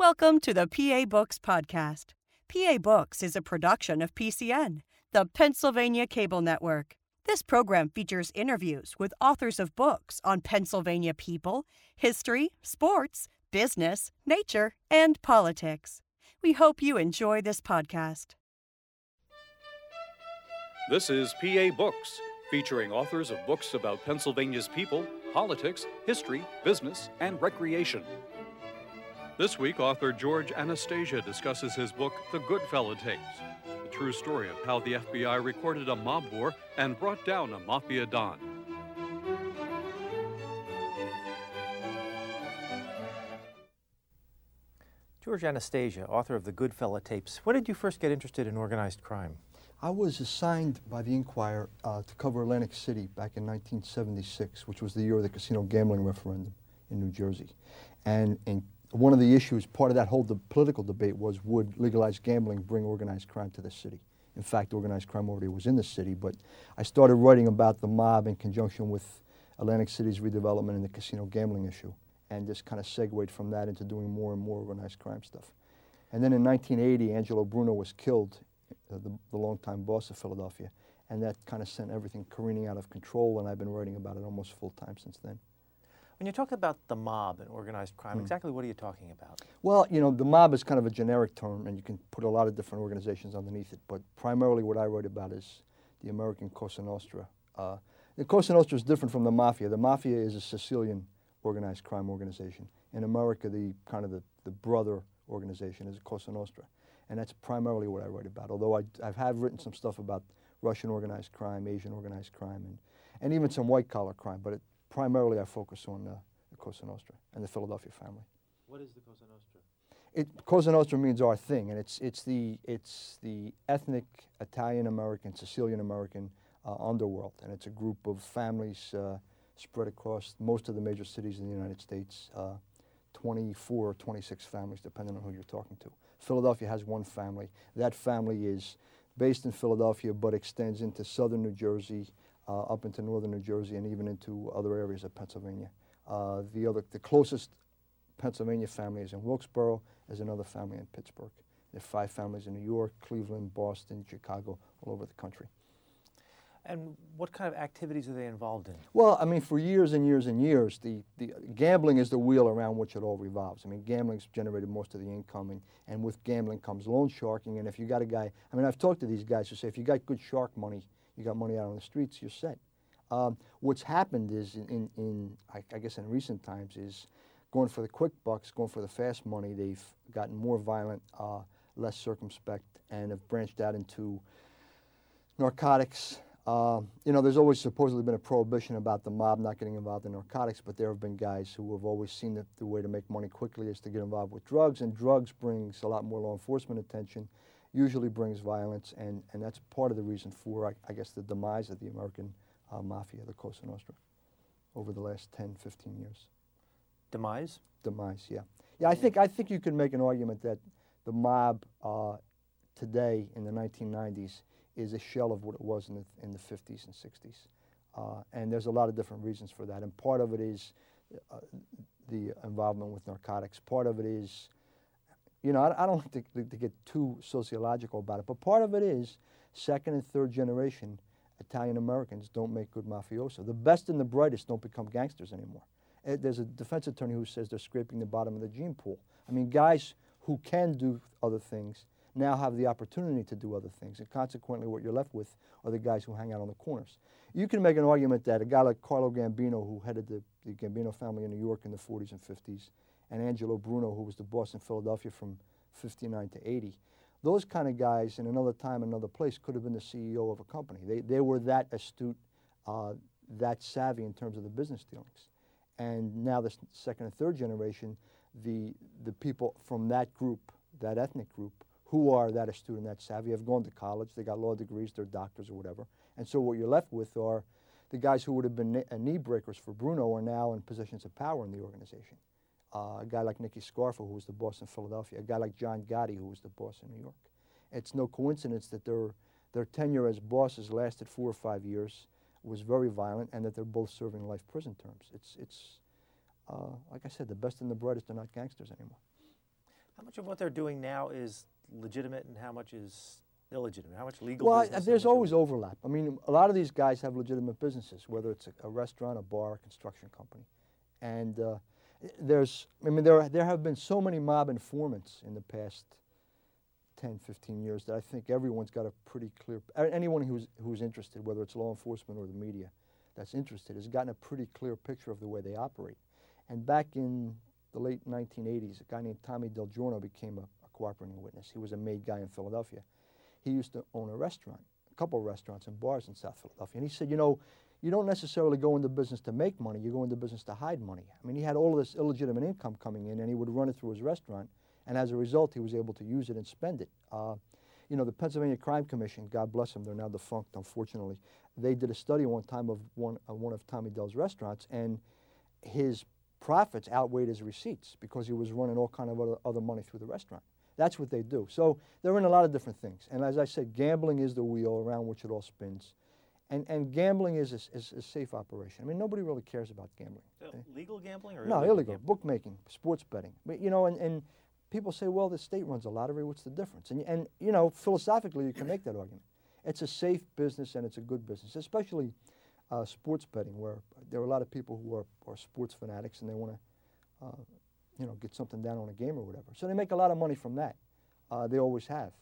Welcome to the PA Books Podcast. PA Books is a production of PCN, the Pennsylvania Cable Network. This program features interviews with authors of books on Pennsylvania people, history, sports, business, nature, and politics. We hope you enjoy this podcast. This is PA Books, featuring authors of books about Pennsylvania's people, politics, history, business, and recreation. This week, author George Anastasia discusses his book, The Goodfella Tapes, the true story of how the FBI recorded a mob war and brought down a mafia don. George Anastasia, author of the Goodfella Tapes. When did you first get interested in organized crime? I was assigned by the Inquirer uh, to cover Atlantic City back in 1976, which was the year of the casino gambling referendum in New Jersey. And, and one of the issues, part of that whole political debate was would legalized gambling bring organized crime to the city? In fact, organized crime already was in the city, but I started writing about the mob in conjunction with Atlantic City's redevelopment and the casino gambling issue, and just kind of segued from that into doing more and more organized crime stuff. And then in 1980, Angelo Bruno was killed, uh, the, the longtime boss of Philadelphia, and that kind of sent everything careening out of control, and I've been writing about it almost full time since then. When you talk about the mob and organized crime, exactly what are you talking about? Well, you know, the mob is kind of a generic term, and you can put a lot of different organizations underneath it. But primarily, what I write about is the American Cosa Nostra. Uh, the Cosa Nostra is different from the mafia. The mafia is a Sicilian organized crime organization. In America, the kind of the, the brother organization is Cosa Nostra, and that's primarily what I write about. Although I, I have written some stuff about Russian organized crime, Asian organized crime, and, and even some white collar crime. But it, primarily, I focus on uh, the Cosa Nostra and the Philadelphia family. What is the Cosa Nostra? It, Cosa Nostra means our thing, and it's it's the it's the ethnic Italian American, Sicilian American uh, underworld, and it's a group of families uh, spread across most of the major cities in the United States. Uh, 24 or 26 families, depending on who you're talking to. Philadelphia has one family. That family is based in Philadelphia, but extends into southern New Jersey, uh, up into northern New Jersey, and even into other areas of Pennsylvania. Uh, the other, the closest Pennsylvania family is in Wilkes-Barre. There's another family in Pittsburgh. There are five families in New York, Cleveland, Boston, Chicago, all over the country. And what kind of activities are they involved in? Well, I mean, for years and years and years, the, the gambling is the wheel around which it all revolves. I mean, gambling's generated most of the income, and, and with gambling comes loan sharking. And if you got a guy, I mean, I've talked to these guys who say if you got good shark money, you got money out on the streets, you're set. Um, what's happened is, in, in, in I, I guess, in recent times, is going for the quick bucks, going for the fast money. They've gotten more violent, uh, less circumspect, and have branched out into narcotics. Uh, you know, there's always supposedly been a prohibition about the mob not getting involved in narcotics, but there have been guys who have always seen that the way to make money quickly is to get involved with drugs, and drugs brings a lot more law enforcement attention, usually brings violence, and, and that's part of the reason for, I, I guess, the demise of the American uh, mafia, the Cosa Nostra, over the last 10, 15 years. Demise? Demise, yeah. Yeah, I think, I think you can make an argument that the mob uh, today in the 1990s is a shell of what it was in the, in the 50s and 60s. Uh, and there's a lot of different reasons for that. And part of it is uh, the involvement with narcotics. Part of it is, you know, I, I don't like to, to, get too sociological about it, but part of it is second and third generation Italian Americans don't make good mafioso. The best and the brightest don't become gangsters anymore. Uh, There's a defense attorney who says they're scraping the bottom of the gene pool. I mean, guys who can do other things now have the opportunity to do other things. And consequently, what you're left with are the guys who hang out on the corners. You can make an argument that a guy like Carlo Gambino, who headed the, the Gambino family in New York in the 40s and 50s, and Angelo Bruno, who was the boss in Philadelphia from 59 to 80, those kind of guys in another time, another place, could have been the CEO of a company. They, they were that astute, uh, that savvy in terms of the business dealings. And now the second and third generation, the, the people from that group, that ethnic group, who are that astute and that savvy have gone to college, they got law degrees, they're doctors or whatever. And so what you're left with are the guys who would have been uh, knee breakers for Bruno are now in positions of power in the organization. Uh, a guy like Nicky Scarfo, who was the boss in Philadelphia, a guy like John Gotti, who was the boss in New York. It's no coincidence that their, their tenure as bosses lasted four or five years, was very violent, and that they're both serving life prison terms. It's, it's uh, like I said, the best and the brightest are not gangsters anymore. How much of what they're doing now is legitimate and how much is illegitimate? How much legal Well, business? there's always overlap. I mean, a lot of these guys have legitimate businesses, whether it's a, a restaurant, a bar, a construction company, and uh, there's. I mean, there there have been so many mob informants in the past 10, 15 years that I think everyone's got a pretty clear. Anyone who's who's interested, whether it's law enforcement or the media, that's interested, has gotten a pretty clear picture of the way they operate. And back in the late 1980s, a guy named Tommy Del Giorno became a, a cooperating witness. He was a made guy in Philadelphia. He used to own a restaurant, couple of restaurants and bars in South Philadelphia. And he said, you know, you don't necessarily go into business to make money, you go into business to hide money. I mean, he had all of this illegitimate income coming in, and he would run it through his restaurant. And as a result, he was able to use it and spend it. Uh, you know, the Pennsylvania Crime Commission, God bless them, they're now defunct, unfortunately. They did a study one time of one, uh, one of Tommy Dell's restaurants, and his profits outweighed his receipts because he was running all kind of other, other money through the restaurant. That's what they do. So they're in a lot of different things. And as I said, gambling is the wheel around which it all spins. And, and gambling is a, is a safe operation. I mean, nobody really cares about gambling. Uh, legal gambling or No, illegal? illegal. gambling? Bookmaking, sports betting. But, you know, and, and people say, well, the state runs a lottery. What's the difference? And, and, you know, philosophically, you can make that argument. It's a safe business and it's a good business, especially uh, sports betting, where there are a lot of people who are, are sports fanatics and they want to, uh, you know, get something down on a game or whatever. So they make a lot of money from that. Uh, they always have.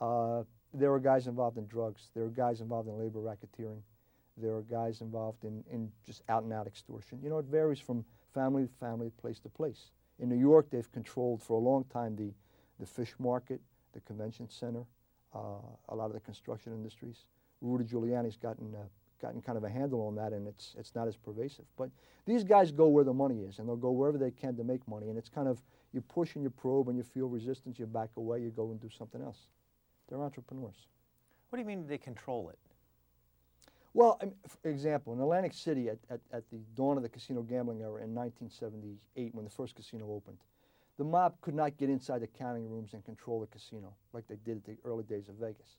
Uh, there are guys involved in drugs. There are guys involved in labor racketeering. There are guys involved in, in just out and out extortion. You know, it varies from family to family, place to place. In New York, they've controlled for a long time the, the fish market, the convention center, uh, a lot of the construction industries. Rudy Giuliani's gotten, uh, gotten kind of a handle on that, and it's, it's not as pervasive. But these guys go where the money is, and they'll go wherever they can to make money. And it's kind of you push and you probe, and you feel resistance, you back away, you go and do something else. They're entrepreneurs. What do you mean they control it? Well, for example, in Atlantic City at, at, at the dawn of the casino gambling era in 1978, when the first casino opened, the mob could not get inside the counting rooms and control the casino like they did at the early days of Vegas.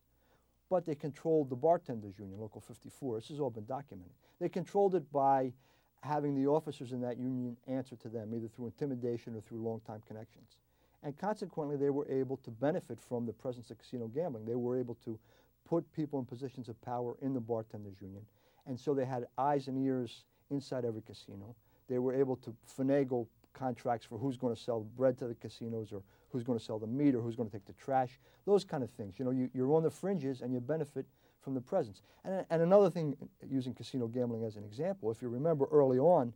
But they controlled the bartenders union, Local 54. This has all been documented. They controlled it by having the officers in that union answer to them, either through intimidation or through long-time connections. And consequently, they were able to benefit from the presence of casino gambling. They were able to put people in positions of power in the bartenders union. And so they had eyes and ears inside every casino. They were able to finagle contracts for who's going to sell bread to the casinos or who's going to sell the meat or who's going to take the trash, those kind of things. You know, you, you're on the fringes and you benefit from the presence. And, and another thing, using casino gambling as an example, if you remember early on,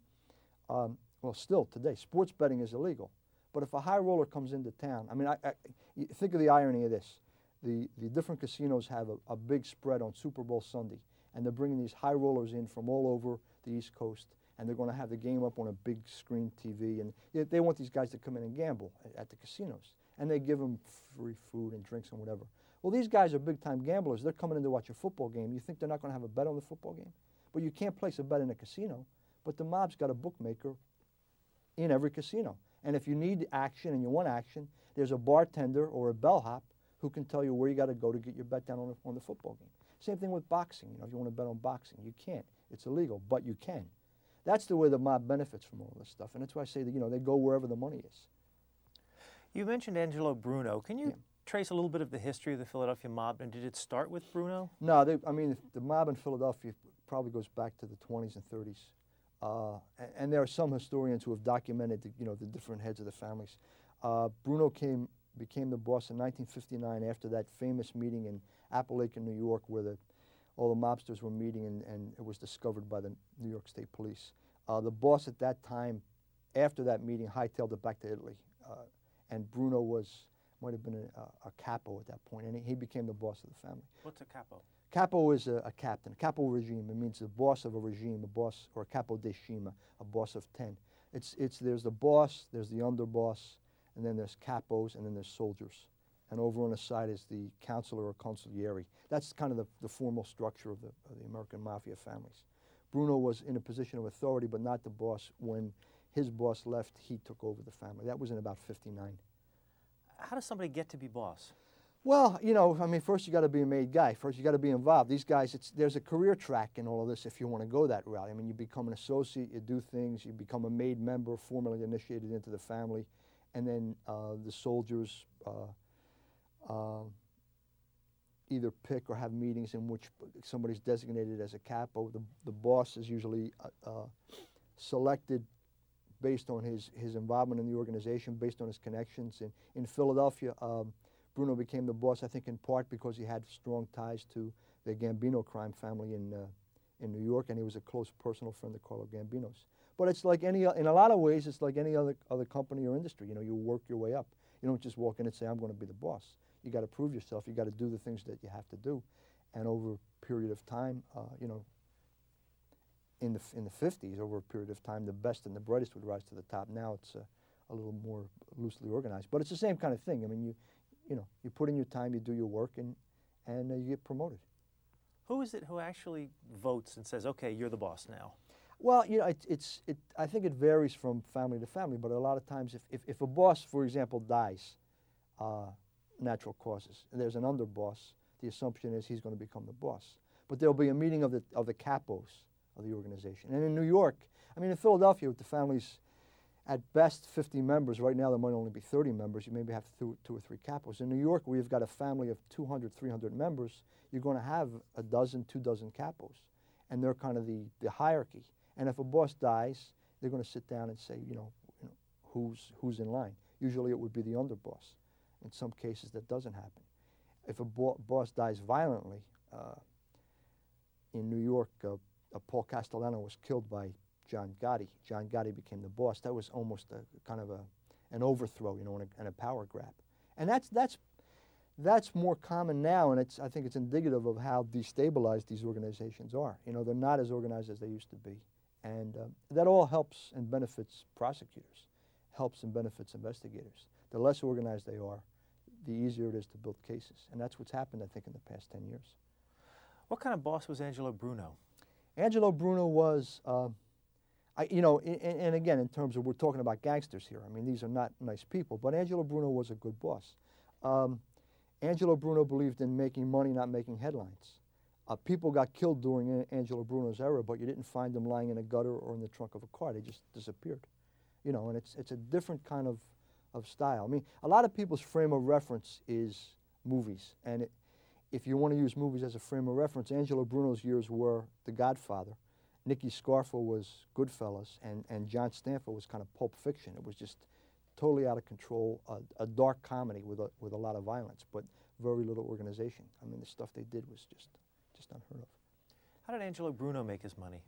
um, well, still today, sports betting is illegal. But if a high roller comes into town, I mean, I, I, think of the irony of this. The, the different casinos have a, a big spread on Super Bowl Sunday, and they're bringing these high rollers in from all over the East Coast, and they're going to have the game up on a big screen TV, and they, want these guys to come in and gamble at, the casinos, and they give them free food and drinks and whatever. Well, these guys are big-time gamblers. They're coming in to watch a football game. You think they're not going to have a bet on the football game? But you can't place a bet in a casino. But the mob's got a bookmaker in every casino. And if you need action and you want action, there's a bartender or a bellhop who can tell you where you got to go to get your bet down on the, on the football game. Same thing with boxing. You know, if you want to bet on boxing, you can't. It's illegal, but you can. That's the way the mob benefits from all this stuff, and that's why I say that you know they go wherever the money is. You mentioned Angelo Bruno. Can you Yeah. trace a little bit of the history of the Philadelphia mob, and did it start with Bruno? No, they, I mean the mob in Philadelphia probably goes back to the 20s and 30s, uh, and, and there are some historians who have documented the, you know the different heads of the families. Uh, Bruno came became the boss in 1959 after that famous meeting in Apalachin, New York, where the all the mobsters were meeting, and, and it was discovered by the New York State Police. Uh, the boss at that time, after that meeting, hightailed it back to Italy, uh, and Bruno was might have been a, a, a capo at that point, and he, he became the boss of the family. What's a capo? Capo is a, a captain. Capo regime. It means the boss of a regime, a boss or a capo decina, a boss of ten. It's it's there's the boss, there's the underboss, and then there's capos, and then there's soldiers. And over on the side is the counselor or consigliere. That's kind of the, the formal structure of the, of the American mafia families. Bruno was in a position of authority, but not the boss. When his boss left, he took over the family. That was in about 59. How does somebody get to be boss? Well, you know, I mean, first you got to be a made guy. First you got to be involved. These guys, it's, there's a career track in all of this if you want to go that route. I mean, you become an associate, you do things, you become a made member, formally initiated into the family, and then uh, the soldiers uh, uh, either pick or have meetings in which somebody's designated as a capo. The, the boss is usually uh, uh, selected based on his, his involvement in the organization, based on his connections. In, in Philadelphia, um, Bruno became the boss, I think, in part because he had strong ties to the Gambino crime family in, uh, in New York, and he was a close personal friend of Carlo Gambino's. But it's like any, in a lot of ways, it's like any other, other company or industry. You know, you work your way up. You don't just walk in and say, I'm going to be the boss. You got to prove yourself. You got to do the things that you have to do. And over a period of time, uh, you know, in the, in the 50s, over a period of time, the best and the brightest would rise to the top. Now it's uh, a little more loosely organized. But it's the same kind of thing. I mean, you, you know, you put in your time, you do your work, and, and uh, you get promoted. Who is it who actually votes and says, okay, you're the boss now? Well, you know, it, it's, it, I think it varies from family to family, but a lot of times if, if, if a boss, for example, dies, uh, natural causes, and there's an underboss, the assumption is he's going to become the boss. But there'll be a meeting of the, of the capos of the organization. And in New York, I mean, in Philadelphia, with the families at best 50 members, right now there might only be 30 members, you maybe have two, two or three capos. In New York, you've got a family of 200, 300 members, you're going to have a dozen, two dozen capos. And they're kind of the, the hierarchy. And if a boss dies, they're going to sit down and say, you know, you know who's, who's in line. Usually it would be the underboss. In some cases, that doesn't happen. If a bo boss dies violently, uh, in New York, uh, uh, Paul Castellano was killed by John Gotti. John Gotti became the boss. That was almost a kind of a, an overthrow, you know, and a, and a power grab. And that's, that's, that's more common now, and it's, I think it's indicative of how destabilized these organizations are. You know, they're not as organized as they used to be. And uh, that all helps and benefits prosecutors, helps and benefits investigators. The less organized they are, the easier it is to build cases. And that's what's happened, I think, in the past 10 years. What kind of boss was Angelo Bruno? Angelo Bruno was, uh, I, you know, and, and again, in terms of we're talking about gangsters here. I mean, these are not nice people, but Angelo Bruno was a good boss. Um, Angelo Bruno believed in making money, not making headlines. Uh, people got killed during Angelo Bruno's era, but you didn't find them lying in a gutter or in the trunk of a car. They just disappeared. You know, and it's, it's a different kind of, of style. I mean, a lot of people's frame of reference is movies. And it, if you want to use movies as a frame of reference, Angelo Bruno's years were The Godfather. Nicky Scarfo was Goodfellas, and, and John Stanfa was kind of Pulp Fiction. It was just totally out of control, a, a dark comedy with a, with a lot of violence, but very little organization. I mean, the stuff they did was just just unheard of. How did Angelo Bruno make his money?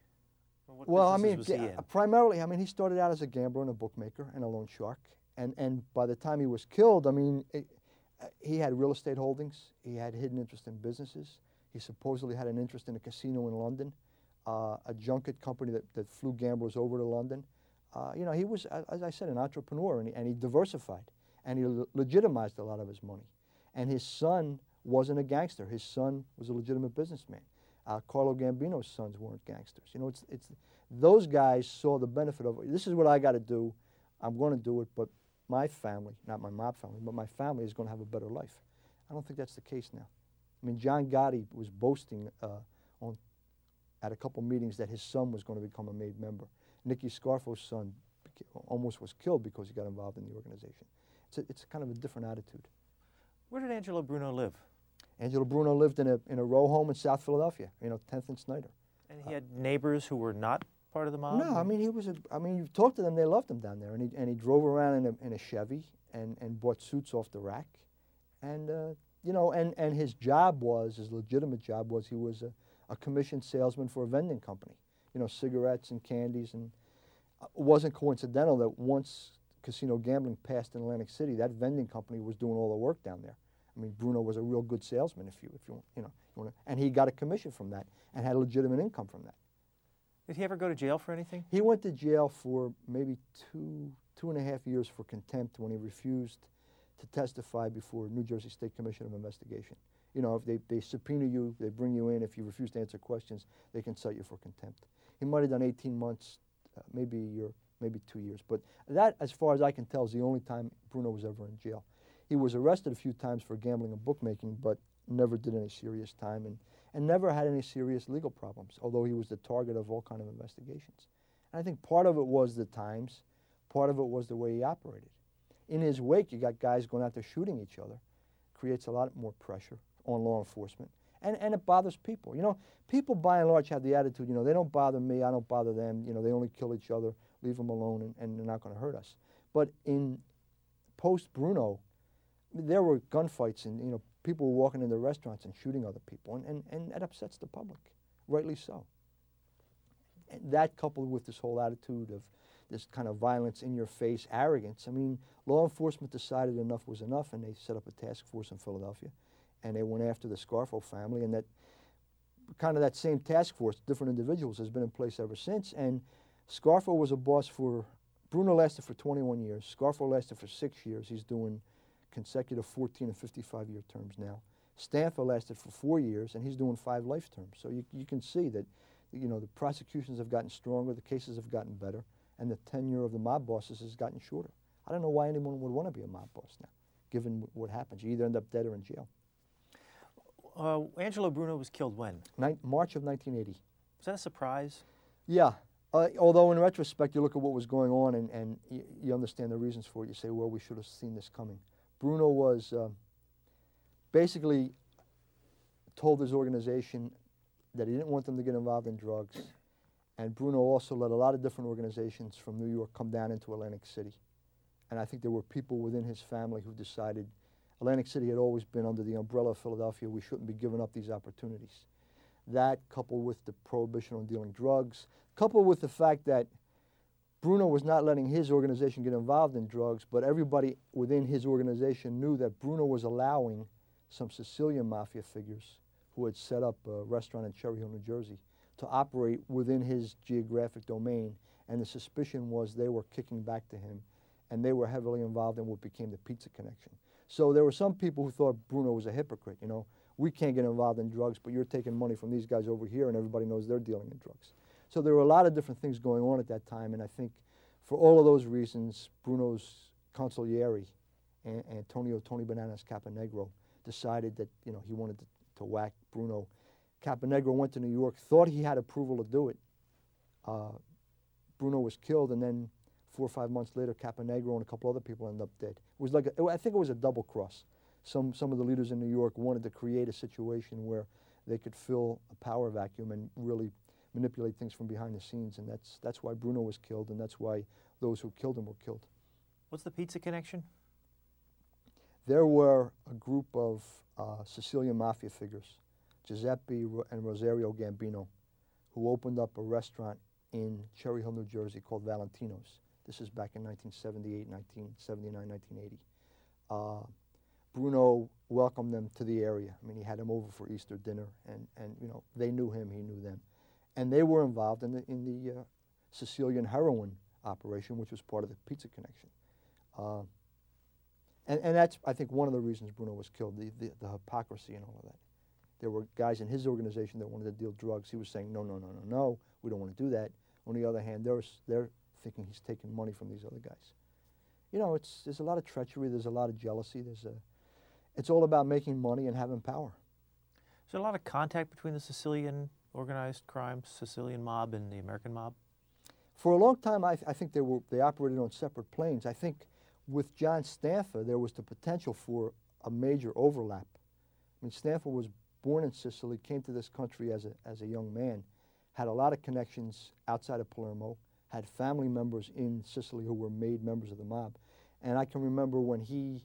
Well, I mean, primarily, I mean, he started out as a gambler and a bookmaker and a loan shark. And, and by the time he was killed, I mean, it, he had real estate holdings. He had hidden interest in businesses. He supposedly had an interest in a casino in London, uh, a junket company that, that flew gamblers over to London. Uh, you know, he was, as I said, an entrepreneur, and he, and he diversified, and he le legitimized a lot of his money. And his son wasn't a gangster. His son was a legitimate businessman. Uh, Carlo Gambino's sons weren't gangsters. You know, it's, it's, those guys saw the benefit of, this is what I got to do. I'm going to do it, but my family, not my mob family, but my family is going to have a better life. I don't think that's the case now. I mean, John Gotti was boasting uh, on, at a couple meetings that his son was going to become a made member. Nicky Scarfo's son almost was killed because he got involved in the organization. It's a, it's kind of a different attitude. Where did Angelo Bruno live? Angelo Bruno lived in a, in a row home in South Philadelphia, you know, 10th and Snyder. And he had neighbors who were not part of the mob? No, I mean, he was a, I mean, you've talked to them, they loved him down there. And he, and he drove around in a, in a Chevy and, and bought suits off the rack. And, uh, you know, and, and his job was, his legitimate job was he was a, a commissioned salesman for a vending company. You know, cigarettes and candies. And uh, it wasn't coincidental that once casino gambling passed in Atlantic City, that vending company was doing all the work down there. I mean, Bruno was a real good salesman, if you, if you, you know, you wanna, and he got a commission from that and had a legitimate income from that. Did he ever go to jail for anything? He went to jail for maybe two, two and a half years for contempt when he refused to testify before New Jersey State Commission of Investigation. You know, if they, they subpoena you, they bring you in. If you refuse to answer questions, they can cite you for contempt. He might have done 18 months, uh, maybe a year, maybe two years. But that, as far as I can tell, is the only time Bruno was ever in jail. He was arrested a few times for gambling and bookmaking, but never did any serious time and, and never had any serious legal problems, although he was the target of all kind of investigations. And I think part of it was the times, part of it was the way he operated. in his wake, you got guys going out there shooting each other. Creates a lot more pressure on law enforcement. And, and it bothers people. You know, people by and large have the attitude, you know, they don't bother me, I don't bother them. You know, they only kill each other, leave them alone, and, and they're not going to hurt us. But in post Bruno, there were gunfights and, you know, people were walking into restaurants and shooting other people, and, and, and that upsets the public, rightly so. And that coupled with this whole attitude of this kind of violence in your face, arrogance. I mean, law enforcement decided enough was enough, and they set up a task force in Philadelphia, and they went after the Scarfo family, and that kind of that same task force, different individuals, has been in place ever since. And Scarfo was a boss for Bruno lasted for 21 years. Scarfo lasted for six years. He's doing consecutive 14 and 55 year terms now. Stanfa lasted for four years, and he's doing five life terms. So you, you can see that, you know, the prosecutions have gotten stronger, the cases have gotten better, and the tenure of the mob bosses has gotten shorter. I don't know why anyone would want to be a mob boss now, given what happens. You either end up dead or in jail. Uh, Angelo Bruno was killed when? Nin March of 1980. Was that a surprise? Yeah. Uh, although in retrospect, you look at what was going on and, and you, you understand the reasons for it. You say, well, we should have seen this coming. Bruno was uh, basically told his organization that he didn't want them to get involved in drugs. And Bruno also let a lot of different organizations from New York come down into Atlantic City. And I think there were people within his family who decided Atlantic City had always been under the umbrella of Philadelphia. We shouldn't be giving up these opportunities. That, coupled with the prohibition on dealing drugs, coupled with the fact that Bruno was not letting his organization get involved in drugs, but everybody within his organization knew that Bruno was allowing some Sicilian mafia figures who had set up a restaurant in Cherry Hill, New Jersey, to operate within his geographic domain. And the suspicion was they were kicking back to him, and they were heavily involved in what became the Pizza Connection. So there were some people who thought Bruno was a hypocrite. You know, we can't get involved in drugs, but you're taking money from these guys over here, and everybody knows they're dealing in drugs. So there were a lot of different things going on at that time, and I think for all of those reasons, Bruno's consigliere, Antonio Tony Bananas Caponigro, decided that you know he wanted to, to whack Bruno. Caponigro went to New York, thought he had approval to do it. Uh, Bruno was killed, and then four or five months later, Caponigro and a couple other people ended up dead. It was like a, I think it was a double cross. Some some of the leaders in New York wanted to create a situation where they could fill a power vacuum and really manipulate things from behind the scenes, and that's that's why Bruno was killed, and that's why those who killed him were killed. What's the pizza connection? There were a group of uh, Sicilian mafia figures, Giuseppe and Rosario Gambino, who opened up a restaurant in Cherry Hill, New Jersey called Valentino's. This is back in 1978, 1979, 1980. Uh, Bruno welcomed them to the area. I mean, he had them over for Easter dinner, and, and you know, they knew him, he knew them. And they were involved in the, in the uh, Sicilian heroin operation, which was part of the Pizza Connection. Uh, and, and that's, I think, one of the reasons Bruno was killed, the, the, the hypocrisy and all of that. There were guys in his organization that wanted to deal drugs. He was saying, no, no, no, no, no, we don't want to do that. On the other hand, they're, they're thinking he's taking money from these other guys. You know, it's, there's a lot of treachery, there's a lot of jealousy, there's a, it's all about making money and having power. Is there a lot of contact between the Sicilian organized crime, Sicilian mob, and the American mob? For a long time, I, th I think they, were, they operated on separate planes. I think with John Stanfa, there was the potential for a major overlap. I mean, Stanfa was born in Sicily, came to this country as a, as a young man, had a lot of connections outside of Palermo, had family members in Sicily who were made members of the mob. And I can remember when he,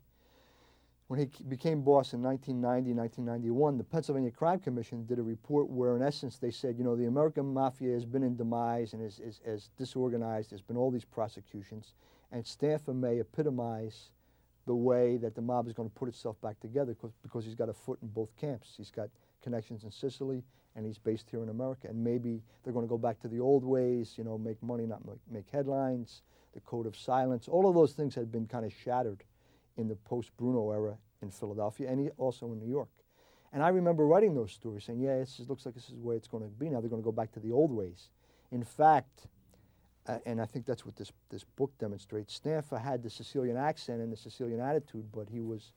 when he became boss in 1990, 1991, the Pennsylvania Crime Commission did a report where, in essence, they said, you know, the American mafia has been in demise and is, is, is disorganized. There's been all these prosecutions. And Stanfa may epitomize the way that the mob is going to put itself back together because, because he's got a foot in both camps. He's got connections in Sicily and he's based here in America. And maybe they're going to go back to the old ways, you know, make money, not make, make headlines, the code of silence. All of those things had been kind of shattered in the post-Bruno era in Philadelphia and also in New York. And I remember writing those stories saying, yeah, it looks like this is the way it's going to be now. They're going to go back to the old ways. In fact, uh, and I think that's what this, this book demonstrates. Stanfa had the Sicilian accent and the Sicilian attitude, but he was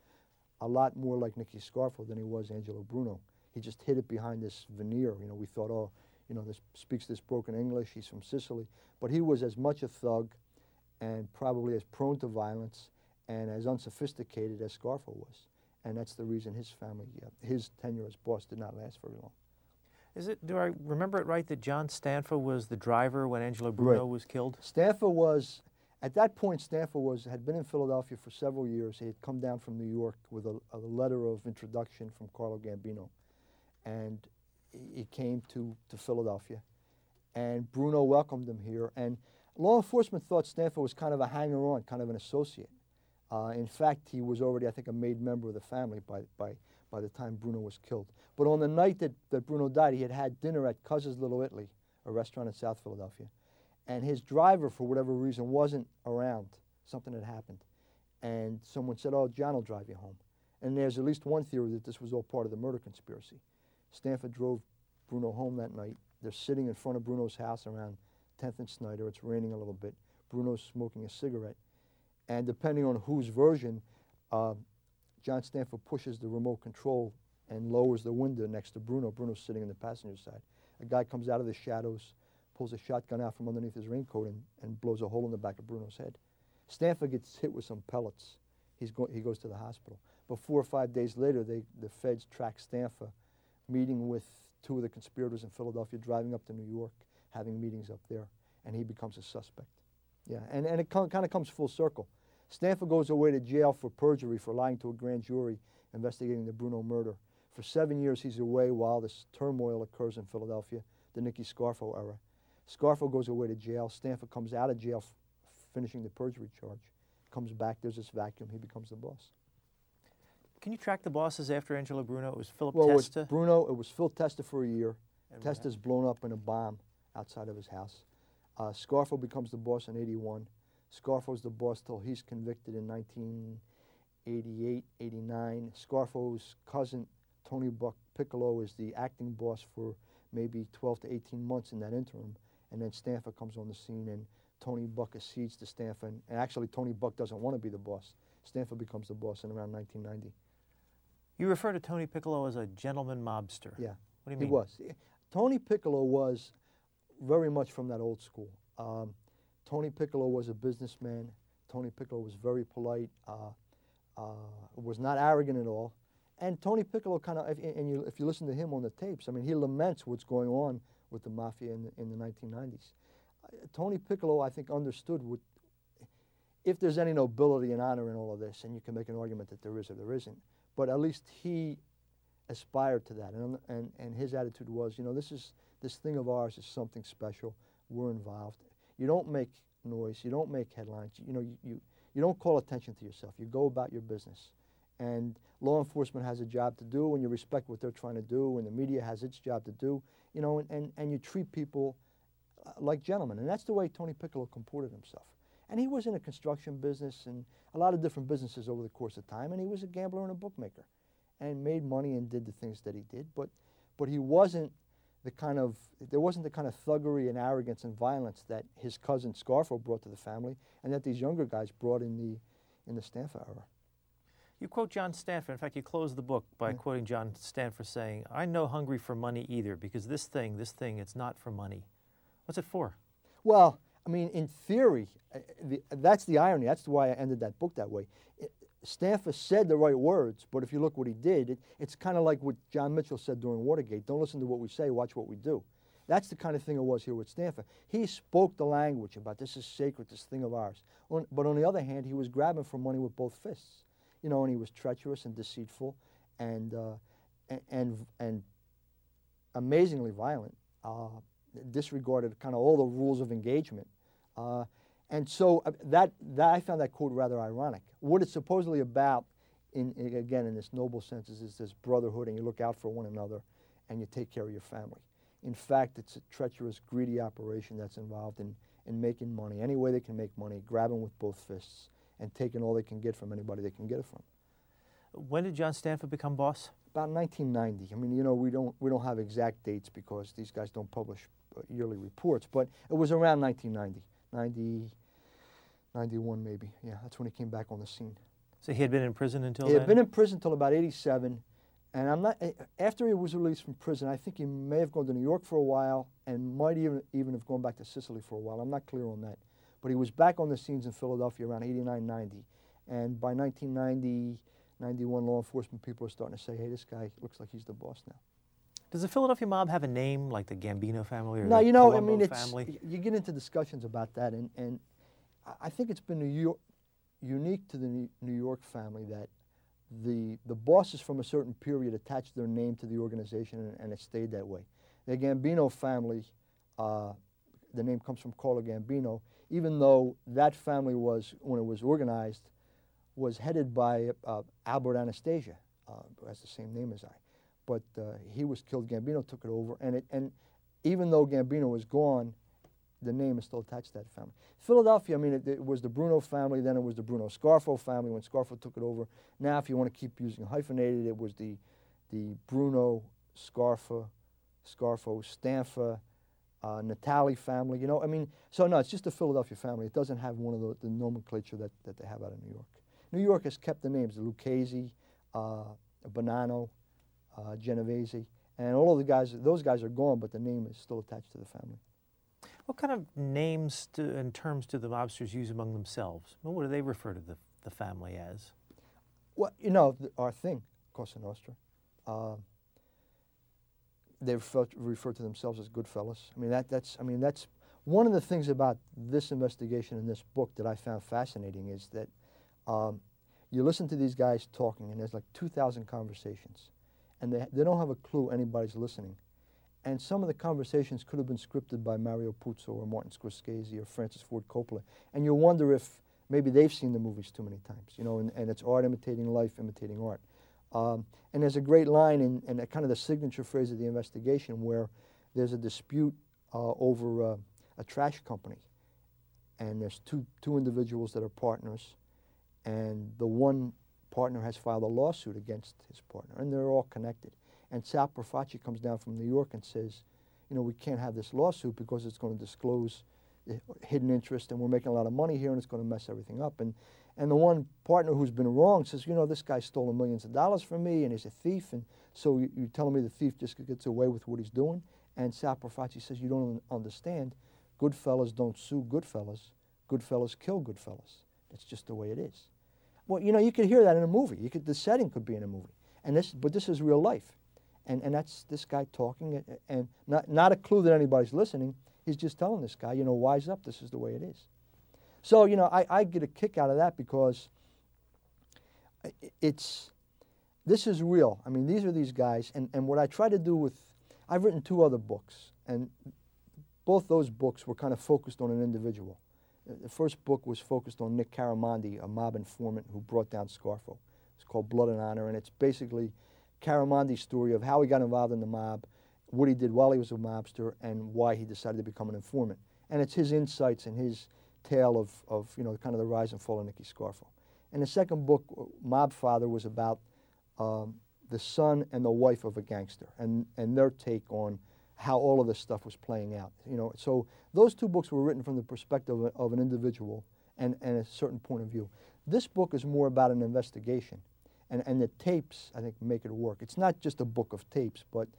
a lot more like Nicky Scarfo than he was Angelo Bruno. He just hid it behind this veneer. You know, we thought, oh, you know, this speaks this broken English. He's from Sicily, but he was as much a thug, and probably as prone to violence, and as unsophisticated as Scarfo was. And that's the reason his family, uh, his tenure as boss did not last very long. Is it? Do I remember it right that John Stanfa was the driver when Angelo Bruno Right. was killed? Stanfa was, at that point, Stanfa was had been in Philadelphia for several years. He had come down from New York with a, a letter of introduction from Carlo Gambino, and he he came to, to Philadelphia, and Bruno welcomed him here. And law enforcement thought Stanfa was kind of a hanger-on, kind of an associate. Uh, in fact, he was already, I think, a made member of the family by, by, by the time Bruno was killed. But on the night that, that Bruno died, he had had dinner at Cousin's Little Italy, a restaurant in South Philadelphia. And his driver, for whatever reason, wasn't around. Something had happened. And someone said, Oh, John will drive you home. And there's at least one theory that this was all part of the murder conspiracy. Stanfa drove Bruno home that night. They're sitting in front of Bruno's house around 10th and Snyder. It's raining a little bit. Bruno's smoking a cigarette. And depending on whose version, uh, John Stanfa pushes the remote control and lowers the window next to Bruno. Bruno's sitting in the passenger side. A guy comes out of the shadows, pulls a shotgun out from underneath his raincoat, and, and blows a hole in the back of Bruno's head. Stanfa gets hit with some pellets. He's go, he goes to the hospital. But four or five days later, they, the feds track Stanfa, meeting with two of the conspirators in Philadelphia, driving up to New York, having meetings up there, and he becomes a suspect. Yeah, and, and it kind of comes full circle. Stanfa goes away to jail for perjury for lying to a grand jury investigating the Bruno murder. For seven years, he's away while this turmoil occurs in Philadelphia, the Nicky Scarfo era. Scarfo goes away to jail. Stanfa comes out of jail, f- finishing the perjury charge. Comes back, there's this vacuum, he becomes the boss. Can you track the bosses after Angelo Bruno? It was Philip Well, Testa. with Bruno, it was Phil Testa for a year. And Testa's blown up in a bomb outside of his house. Uh, Scarfo becomes the boss in 81. Scarfo's the boss till he's convicted in 1988, 89. Scarfo's cousin, Tony Buck Piccolo, is the acting boss for maybe 12 to 18 months in that interim. And then Stanfa comes on the scene and Tony Buck accedes to Stanfa. And actually, Tony Buck doesn't want to be the boss. Stanfa becomes the boss in around 1990. You refer to Tony Piccolo as a gentleman mobster. Yeah. What do you mean? He was. Tony Piccolo was very much from that old school. Um, Tony Piccolo was a businessman. Tony Piccolo was very polite, uh, uh, was not arrogant at all. And Tony Piccolo kind of, and you, if you listen to him on the tapes, I mean, he laments what's going on with the mafia in the, in the 1990s. Uh, Tony Piccolo, I think, understood what, if there's any nobility and honor in all of this, and you can make an argument that there is or there isn't, but at least he aspired to that, and, and, and his attitude was, you know, this is this thing of ours is something special. We're involved. You don't make noise. You don't make headlines. You know, you, you, you don't call attention to yourself. You go about your business. And law enforcement has a job to do, and you respect what they're trying to do, and the media has its job to do, you know, and, and, and you treat people uh, like gentlemen. And that's the way Tony Piccolo comported himself. And he was in a construction business and a lot of different businesses over the course of time, and he was a gambler and a bookmaker and made money and did the things that he did, but, but he wasn't the kind of, there wasn't the kind of thuggery and arrogance and violence that his cousin Scarfo brought to the family and that these younger guys brought in the, in the Stanfa era. You quote John Stanfa. In fact, you close the book by Yeah. quoting John Stanfa saying, I'm no hungry for money either, because this thing, this thing, it's not for money. What's it for? Well, I mean, in theory, uh, the, that's the irony. That's why I ended that book that way. It, Stanfa said the right words, but if you look what he did, it, it's kind of like what John Mitchell said during Watergate don't listen to what we say, watch what we do. That's the kind of thing it was here with Stanfa. He spoke the language about this is sacred, this thing of ours. On, but on the other hand, he was grabbing for money with both fists. You know, and he was treacherous and deceitful and, uh, and, and, and amazingly violent, uh, disregarded kind of all the rules of engagement. Uh, and so uh, that, that I found that quote rather ironic. What it's supposedly about, in, in- again in this noble sense, is, is this brotherhood, and you look out for one another, and you take care of your family. In fact, it's a treacherous, greedy operation that's involved in, in making money any way they can make money, grabbing with both fists, and taking all they can get from anybody they can get it from. When did John Stanfa become boss? About 1990. I mean, you know, we don't we don't have exact dates because these guys don't publish uh, yearly reports, but it was around 1990, 90, 91 maybe. Yeah, that's when he came back on the scene. So he had been in prison until he then? had been in prison until about 87, and I'm not. eh, After he was released from prison, I think he may have gone to New York for a while and might even even have gone back to Sicily for a while. I'm not clear on that, but he was back on the scenes in Philadelphia around 89, 90, And by 1990, 91, law enforcement people are starting to say, hey, this guy looks like he's the boss now. Does the Philadelphia mob have a name like the Gambino family or No, the you know, Colombo I mean, it's, family? you get into discussions about that, and, and I- think it's been New York, unique to the New- New York family that the, the bosses from a certain period attached their name to the organization, and, and it stayed that way. The Gambino family, uh, the name comes from Carlo Gambino, even though that family was, when it was organized, was headed by uh, Albert Anastasia, uh, who has the same name as I. But uh, he was killed. Gambino took it over, and it, and even though Gambino was gone, the name is still attached to that family. Philadelphia, I mean, it, it was the Bruno family, then it was the Bruno Scarfo family when Scarfo took it over. Now, if you want to keep using hyphenated, it was the the Bruno Scarfa, Scarfo Stanfa, uh, Natale family. You know, I mean, so no, it's just the Philadelphia family. It doesn't have one of the, the nomenclature that, that they have out of New York. New York has kept the names, the Lucchese, uh, Bonanno, uh, Genovese, and all of the guys, those guys are gone, but the name is still attached to the family. What kind of names do, and terms do the mobsters use among themselves? What do they refer to the, the family as? Well, you know, our thing, Cosa Nostra. Uh, they refer, refer to themselves as good Goodfellas. I mean, that, that's, I mean, that's one of the things about this investigation and this book that I found fascinating is that um, you listen to these guys talking, and there's like 2,000 conversations, and they, they don't have a clue anybody's listening. And some of the conversations could have been scripted by Mario Puzo or Martin Scorsese or Francis Ford Coppola. And you wonder if maybe they've seen the movies too many times, you know, and, and it's art imitating life, imitating art. Um, and there's a great line in, in a kind of the signature phrase of the investigation where there's a dispute uh, over uh, a trash company. And there's two, two individuals that are partners, and the one partner has filed a lawsuit against his partner, and they're all connected. And Sal Profaci comes down from New York and says, you know, we can't have this lawsuit because it's going to disclose hidden interest and we're making a lot of money here and it's going to mess everything up. And, and the one partner who's been wrong says, you know, this guy stole millions of dollars from me and he's a thief. And so you, you're telling me the thief just gets away with what he's doing? And Sal Profaci says, you don't understand. Goodfellas don't sue Goodfellas. Goodfellas kill Goodfellas. That's just the way it is. Well, you know, you could hear that in a movie. You could, the setting could be in a movie. And this, but this is real life. And, and that's this guy talking, and, not, not a clue that anybody's listening. He's just telling this guy, you know, wise up, this is the way it is. So, you know, I, I get a kick out of that because it's, this is real. I mean, these are these guys, and, and what I try to do with, I've written two other books, and both those books were kind of focused on an individual. The first book was focused on Nick Caramandi, a mob informant who brought down Scarfo. It's called Blood and Honor, and it's basically Caramandi's story of how he got involved in the mob, what he did while he was a mobster, and why he decided to become an informant. And it's his insights and his tale of, of you know, kind of the rise and fall of Nicky Scarfo. And the second book, uh, Mob Father, was about um, the son and the wife of a gangster and, and their take on how all of this stuff was playing out. You know, so those two books were written from the perspective of, of an individual and, and a certain point of view. This book is more about an investigation, and, and the tapes I think make it work. It's not just a book of tapes, but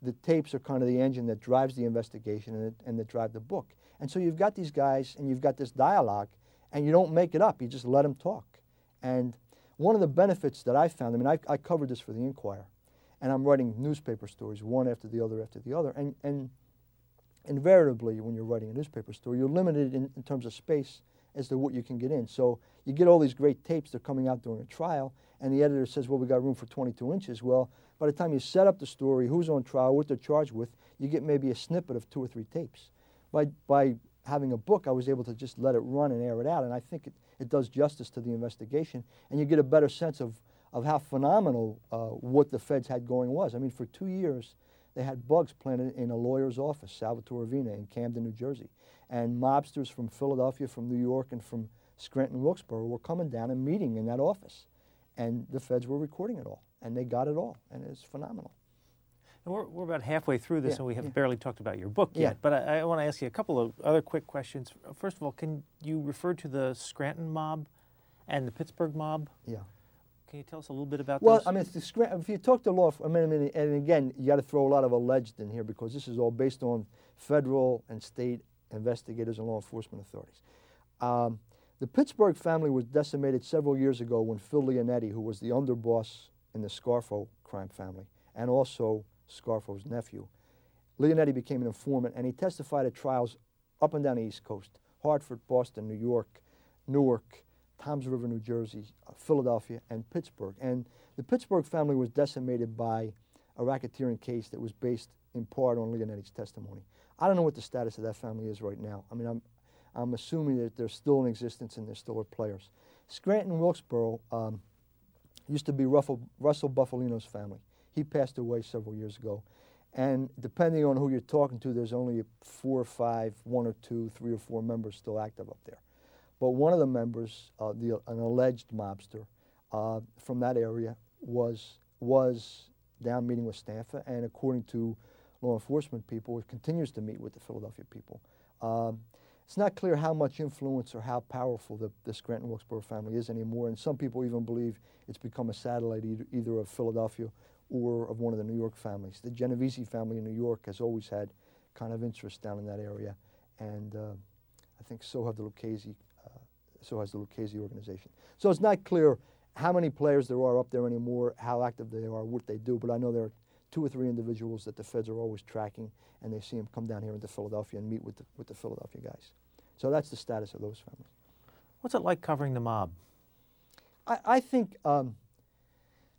the tapes are kind of the engine that drives the investigation and, and that drive the book. And so you've got these guys and you've got this dialogue, and you don't make it up. You just let them talk. And one of the benefits that I found, I mean, I, I covered this for the Inquirer, and I'm writing newspaper stories, one after the other after the other. And, and invariably, when you're writing a newspaper story, you're limited in, in terms of space as to what you can get in. So you get all these great tapes, they're coming out during a trial, and the editor says, well, we got room for 22 inches. Well, by the time you set up the story, who's on trial, what they're charged with, you get maybe a snippet of two or three tapes. By, by having a book, I was able to just let it run and air it out, and I think it, it does justice to the investigation, and you get a better sense of, of how phenomenal uh, what the feds had going was. I mean, for two years, they had bugs planted in a lawyer's office, Salvatore Avena, in Camden, New Jersey. And mobsters from Philadelphia, from New York, and from Scranton, Wilkes-Barre were coming down and meeting in that office. And the feds were recording it all, and they got it all, and it was phenomenal. And we're, we're about halfway through this, Yeah, and we have yeah. barely talked about your book Yeah. yet. But I, I want to ask you a couple of other quick questions. First of all, can you refer to the Scranton mob and the Pittsburgh mob? Yeah. Can you tell us a little bit about this? Well, those? I mean, it's if you talk to law, I mean, I mean, and again, you got to throw a lot of alleged in here because this is all based on federal and state investigators and law enforcement authorities. Um, The Pittsburgh family was decimated several years ago when Phil Leonetti, who was the underboss in the Scarfo crime family, and also Scarfo's nephew, Leonetti became an informant and he testified at trials up and down the East Coast Hartford, Boston, New York, Newark, Toms River, New Jersey, uh, Philadelphia, and Pittsburgh. And the Pittsburgh family was decimated by a racketeering case that was based in part on Leonetti's testimony. I don't know what the status of that family is right now. I mean, I'm, I'm assuming that they're still in existence and they still players. Scranton Wilkes-Barre um, used to be Russell, Russell Bufalino's family. He passed away several years ago. And depending on who you're talking to, there's only four or five, one or two, three or four members still active up there. But one of the members, uh, the, an alleged mobster uh, from that area, was was down meeting with Stanfa, and according to law enforcement people, continues to meet with the Philadelphia people. Um, it's not clear how much influence or how powerful the, the Scranton Wilkes-Barre family is anymore, and some people even believe it's become a satellite either, either of Philadelphia or of one of the New York families. The Genovese family in New York has always had kind of interest down in that area, and uh, I think so have the Lucchese, so has the Lucchese organization. So it's not clear how many players there are up there anymore, how active they are, what they do, but I know there are two or three individuals that the feds are always tracking, and they see them come down here into Philadelphia and meet with the, with the Philadelphia guys. So that's the status of those families. What's it like covering the mob? I, I think um,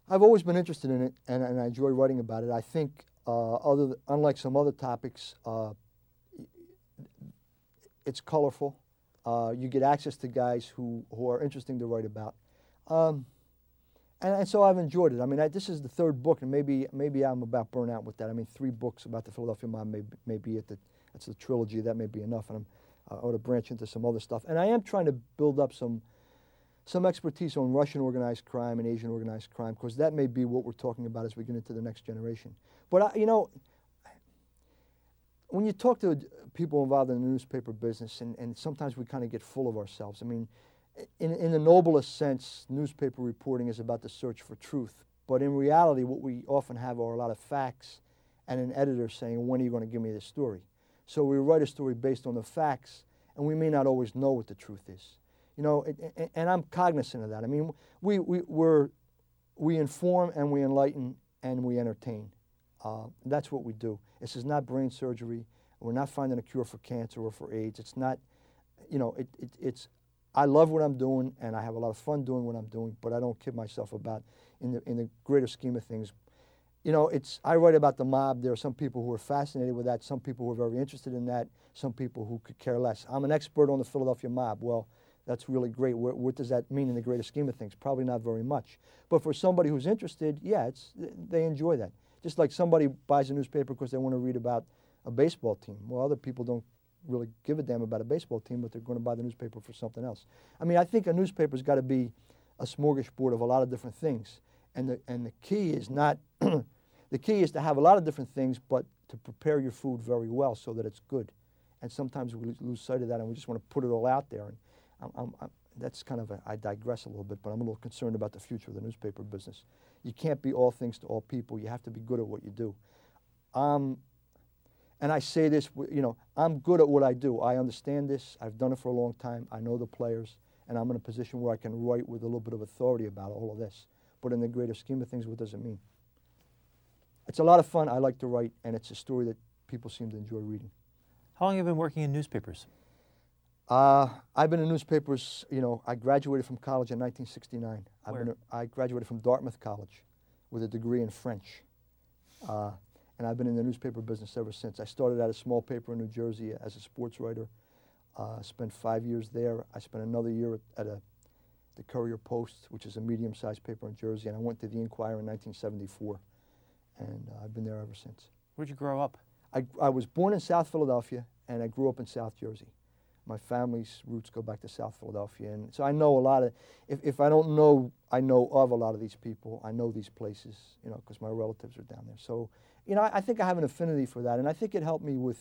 I've always been interested in it, and, and I enjoy writing about it. I think, uh, other unlike some other topics, uh, it's colorful. Uh, you get access to guys who, who are interesting to write about. Um, and, and, so I've enjoyed it. I mean, I, this is the third book, and maybe maybe I'm about burnout with that. I mean, three books about the Philadelphia mob may, may be it. the that's the trilogy. That may be enough, and I'm, I ought to branch into some other stuff. And I am trying to build up some some expertise on Russian organized crime and Asian organized crime, because that may be what we're talking about as we get into the next generation. But I, you know, when you talk to people involved in the newspaper business, and, and sometimes we kind of get full of ourselves. I mean, in, in the noblest sense, newspaper reporting is about the search for truth. But in reality, what we often have are a lot of facts and an editor saying, when are you going to give me this story? So we write a story based on the facts, and we may not always know what the truth is. You know, it, and I'm cognizant of that. I mean, we, we, we're, we inform and we enlighten and we entertain. Uh, that's what we do. This is not brain surgery. We're not finding a cure for cancer or for AIDS. It's not, you know, it, it, it's I love what I'm doing, and I have a lot of fun doing what I'm doing, but I don't kid myself about in the in the greater scheme of things. You know, it's I write about the mob. There are some people who are fascinated with that, some people who are very interested in that, some people who could care less. I'm an expert on the Philadelphia mob. Well, that's really great. What, what does that mean in the greater scheme of things? Probably not very much. But for somebody who's interested, yeah, it's they enjoy that. Just like somebody buys a newspaper because they want to read about a baseball team. Well, other people don't really give a damn about a baseball team, but they're going to buy the newspaper for something else. I mean, I think a newspaper's got to be a smorgasbord of a lot of different things, and the and the key is not the key is to have a lot of different things, but to prepare your food very well so that it's good. And sometimes we lose sight of that, and we just want to put it all out there. And I'm, I'm, I'm, that's kind of a, I digress a little bit, but I'm a little concerned about the future of the newspaper business. You can't be all things to all people. You have to be good at what you do. Um, and I say this, you know, I'm good at what I do. I understand this. I've done it for a long time. I know the players, and I'm in a position where I can write with a little bit of authority about all of this. But in the greater scheme of things, what does it mean? It's a lot of fun. I like to write, and it's a story that people seem to enjoy reading. How long have you been working in newspapers? Uh, I've been in newspapers, you know, I graduated from college in 1969. I've Where? Been, I graduated from Dartmouth College with a degree in French. Uh, and I've been in the newspaper business ever since. I started at a small paper in New Jersey as a sports writer. Uh, spent five years there. I spent another year at, at a, the Courier Post, which is a medium-sized paper in Jersey, and I went to the Inquirer in 1974, and uh, I've been there ever since. Where'd you grow up? I, I was born in South Philadelphia, and I grew up in South Jersey. My family's roots go back to South Philadelphia, and so I know a lot of. If, if I don't know, I know of a lot of these people. I know these places, you know, because my relatives are down there. So you know, I, I, think I have an affinity for that, and I think it helped me with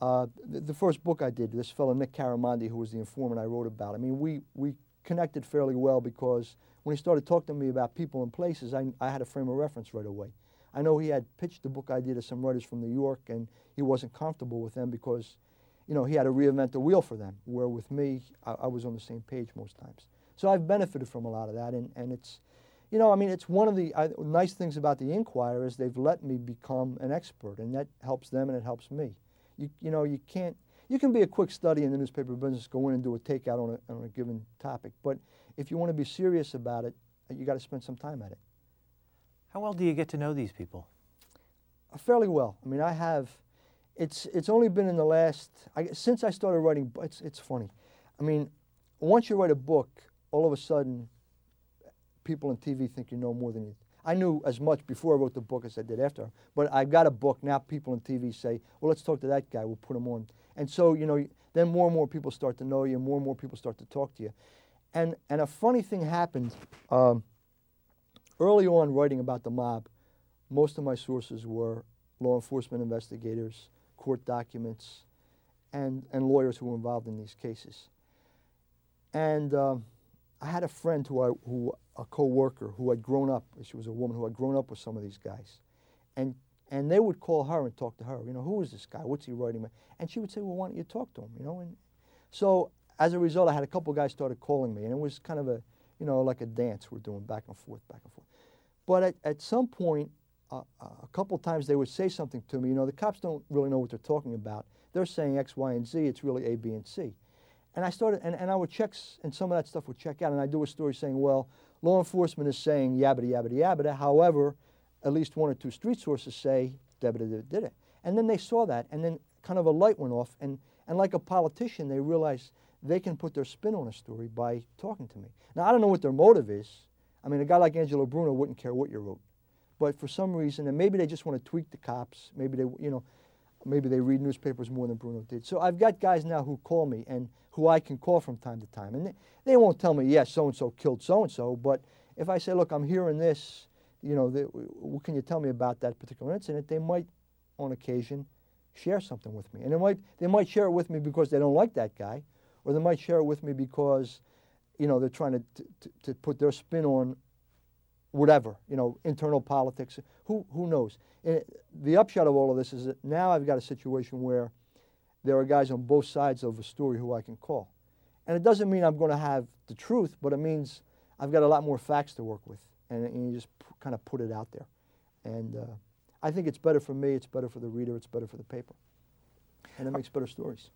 uh, the, the, first book I did. This fellow Nick Caramandi, who was the informant I wrote about. I mean, we we connected fairly well because when he started talking to me about people and places, I, I had a frame of reference right away. I know he had pitched the book idea to some writers from New York, and he wasn't comfortable with them because you know, he had to reinvent the wheel for them. Where with me, I, I was on the same page most times. So I've benefited from a lot of that, and, and it's, you know, I mean, it's one of the I, nice things about the Inquirer is they've let me become an expert, and that helps them and it helps me. You, you know, you can't, you can be a quick study in the newspaper business, go in and do a takeout on a, on a given topic, but if you want to be serious about it, you got to spend some time at it. How well do you get to know these people? Uh, fairly well. I mean, I have. It's it's only been in the last I, since I started writing. It's it's funny. I mean, once you write a book, all of a sudden, people on TV think you know more than you. I knew as much before I wrote the book as I did after. But I got a book now. People on TV say, "Well, let's talk to that guy. We'll put him on." And so you know, then more and more people start to know you. More and more people start to talk to you. And and a funny thing happened. Um, early on, writing about the mob, most of my sources were law enforcement investigators, court documents, and and lawyers who were involved in these cases. And um, I had a friend who I, who a co-worker who had grown up. She was a woman who had grown up with some of these guys, and and they would call her and talk to her. You know, who is this guy? What's he writing about? And she would say, well, why don't you talk to him? You know, and so as a result, I had a couple guys started calling me, and it was kind of a you know like a dance we're doing back and forth, back and forth. But at, at some point, a couple times they would say something to me. You know, the cops don't really know what they're talking about. They're saying X, Y, and Z. It's really A, B, and C. And I started, and, and I would check, and some of that stuff would check out, and I do a story saying, well, law enforcement is saying yabba yabba yabba. However, at least one or two street sources say Debita did it. And then they saw that, and then kind of a light went off, and, and like a politician, they realized they can put their spin on a story by talking to me. Now, I don't know what their motive is. I mean, a guy like Angelo Bruno wouldn't care what you wrote. But for some reason, and maybe they just want to tweak the cops, maybe they, you know, maybe they read newspapers more than Bruno did. So I've got guys now who call me and who I can call from time to time. And they, they won't tell me, yes, so and so killed so and so. But if I say, look, I'm hearing this, you know, the, what can you tell me about that particular incident? They might, on occasion, share something with me. And they might, they might share it with me because they don't like that guy, or they might share it with me because, you know, they're trying to, to, to put their spin on whatever, you know, internal politics. Who, who knows? And the upshot of all of this is that now I've got a situation where there are guys on both sides of a story who I can call. And it doesn't mean I'm going to have the truth, but it means I've got a lot more facts to work with. And, and you just p- kind of put it out there. And uh, I think it's better for me, it's better for the reader, it's better for the paper. And it makes better stories.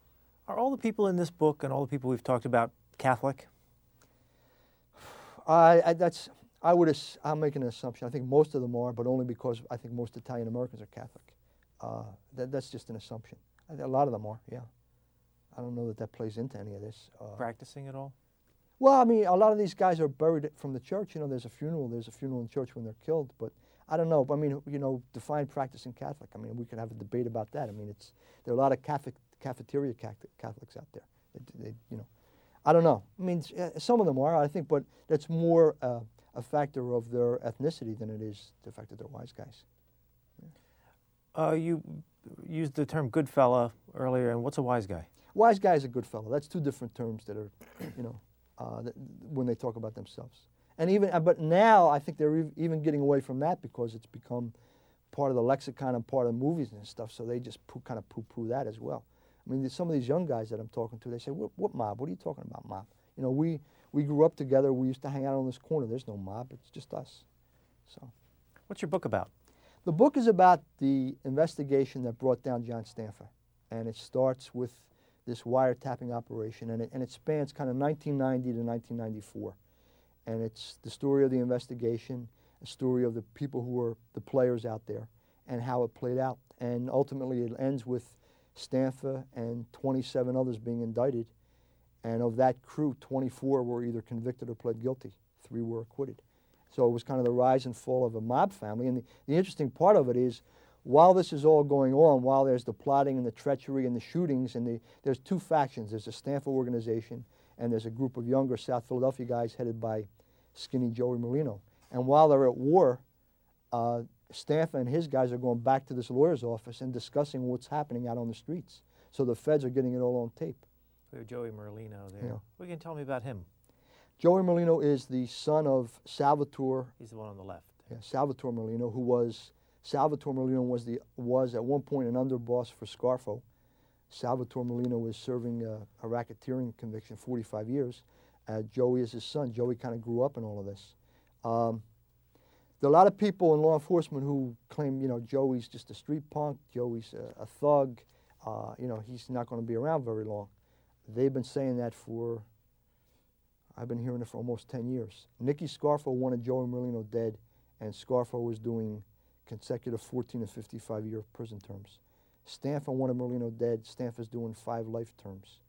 Are all the people in this book and all the people we've talked about Catholic? I, I that's I would. I'm making an assumption. I think most of them are, but only because I think most Italian Americans are Catholic. Uh, that, that's just an assumption. a lot of them are. Yeah. I don't know that that plays into any of this. Uh, Practicing at all? Well, I mean, a lot of these guys are buried from the church. You know, there's a funeral. There's a funeral in church when they're killed. But I don't know. I mean, you know, define practicing Catholic. I mean, we could have a debate about that. I mean, it's there are a lot of Catholic cafeteria Catholics out there. They, they, you know, I don't know. I mean, some of them are, I think, but that's more. Uh, a factor of their ethnicity than it is the fact that they're wise guys. Yeah. Uh, you used the term good fella earlier, and what's a wise guy? Wise guy is a good fellow. That's two different terms that are, you know, uh, that, when they talk about themselves. And even, uh, but now I think they're even getting away from that because it's become part of the lexicon and part of the movies and stuff. So they just poo, kind of poo-poo that as well. I mean, some of these young guys that I'm talking to, they say, what, what mob? What are you talking about, mob? You know, we, we grew up together. We used to hang out on this corner. There's no mob. It's just us. So, what's your book about? The book is about the investigation that brought down John Stanfa, and it starts with this wiretapping operation, and it, and it spans kind of 1990 to 1994, and it's the story of the investigation, a story of the people who were the players out there, and how it played out, and ultimately it ends with Stanfa and 27 others being indicted and of that crew, 24 were either convicted or pled guilty. Three were acquitted. So it was kind of the rise and fall of a mob family. And the, the interesting part of it is, while this is all going on, while there's the plotting and the treachery and the shootings, and the, there's two factions. There's a Stanfa organization, and there's a group of younger South Philadelphia guys headed by Skinny Joey Merlino. And while they're at war, uh, Stanfa and his guys are going back to this lawyer's office and discussing what's happening out on the streets. So the feds are getting it all on tape. We have Joey Merlino there. Yeah. What can you tell me about him? Joey Merlino is the son of Salvatore. He's the one on the left. Yeah, Salvatore Merlino, who was Salvatore Merlino was the was at one point an underboss for Scarfo. Salvatore Merlino was serving a, a racketeering conviction, 45 years. Uh, Joey is his son. Joey kind of grew up in all of this. Um, there are a lot of people in law enforcement who claim, you know, Joey's just a street punk, Joey's a, a thug, uh, you know, he's not going to be around very long. They've been saying that for, I've been hearing it for almost 10 years. Nicky Scarfo wanted Joey Merlino dead, and Scarfo was doing consecutive 14 and 55 year prison terms. Stanfa wanted Merlino dead. Stanfa's doing five life terms.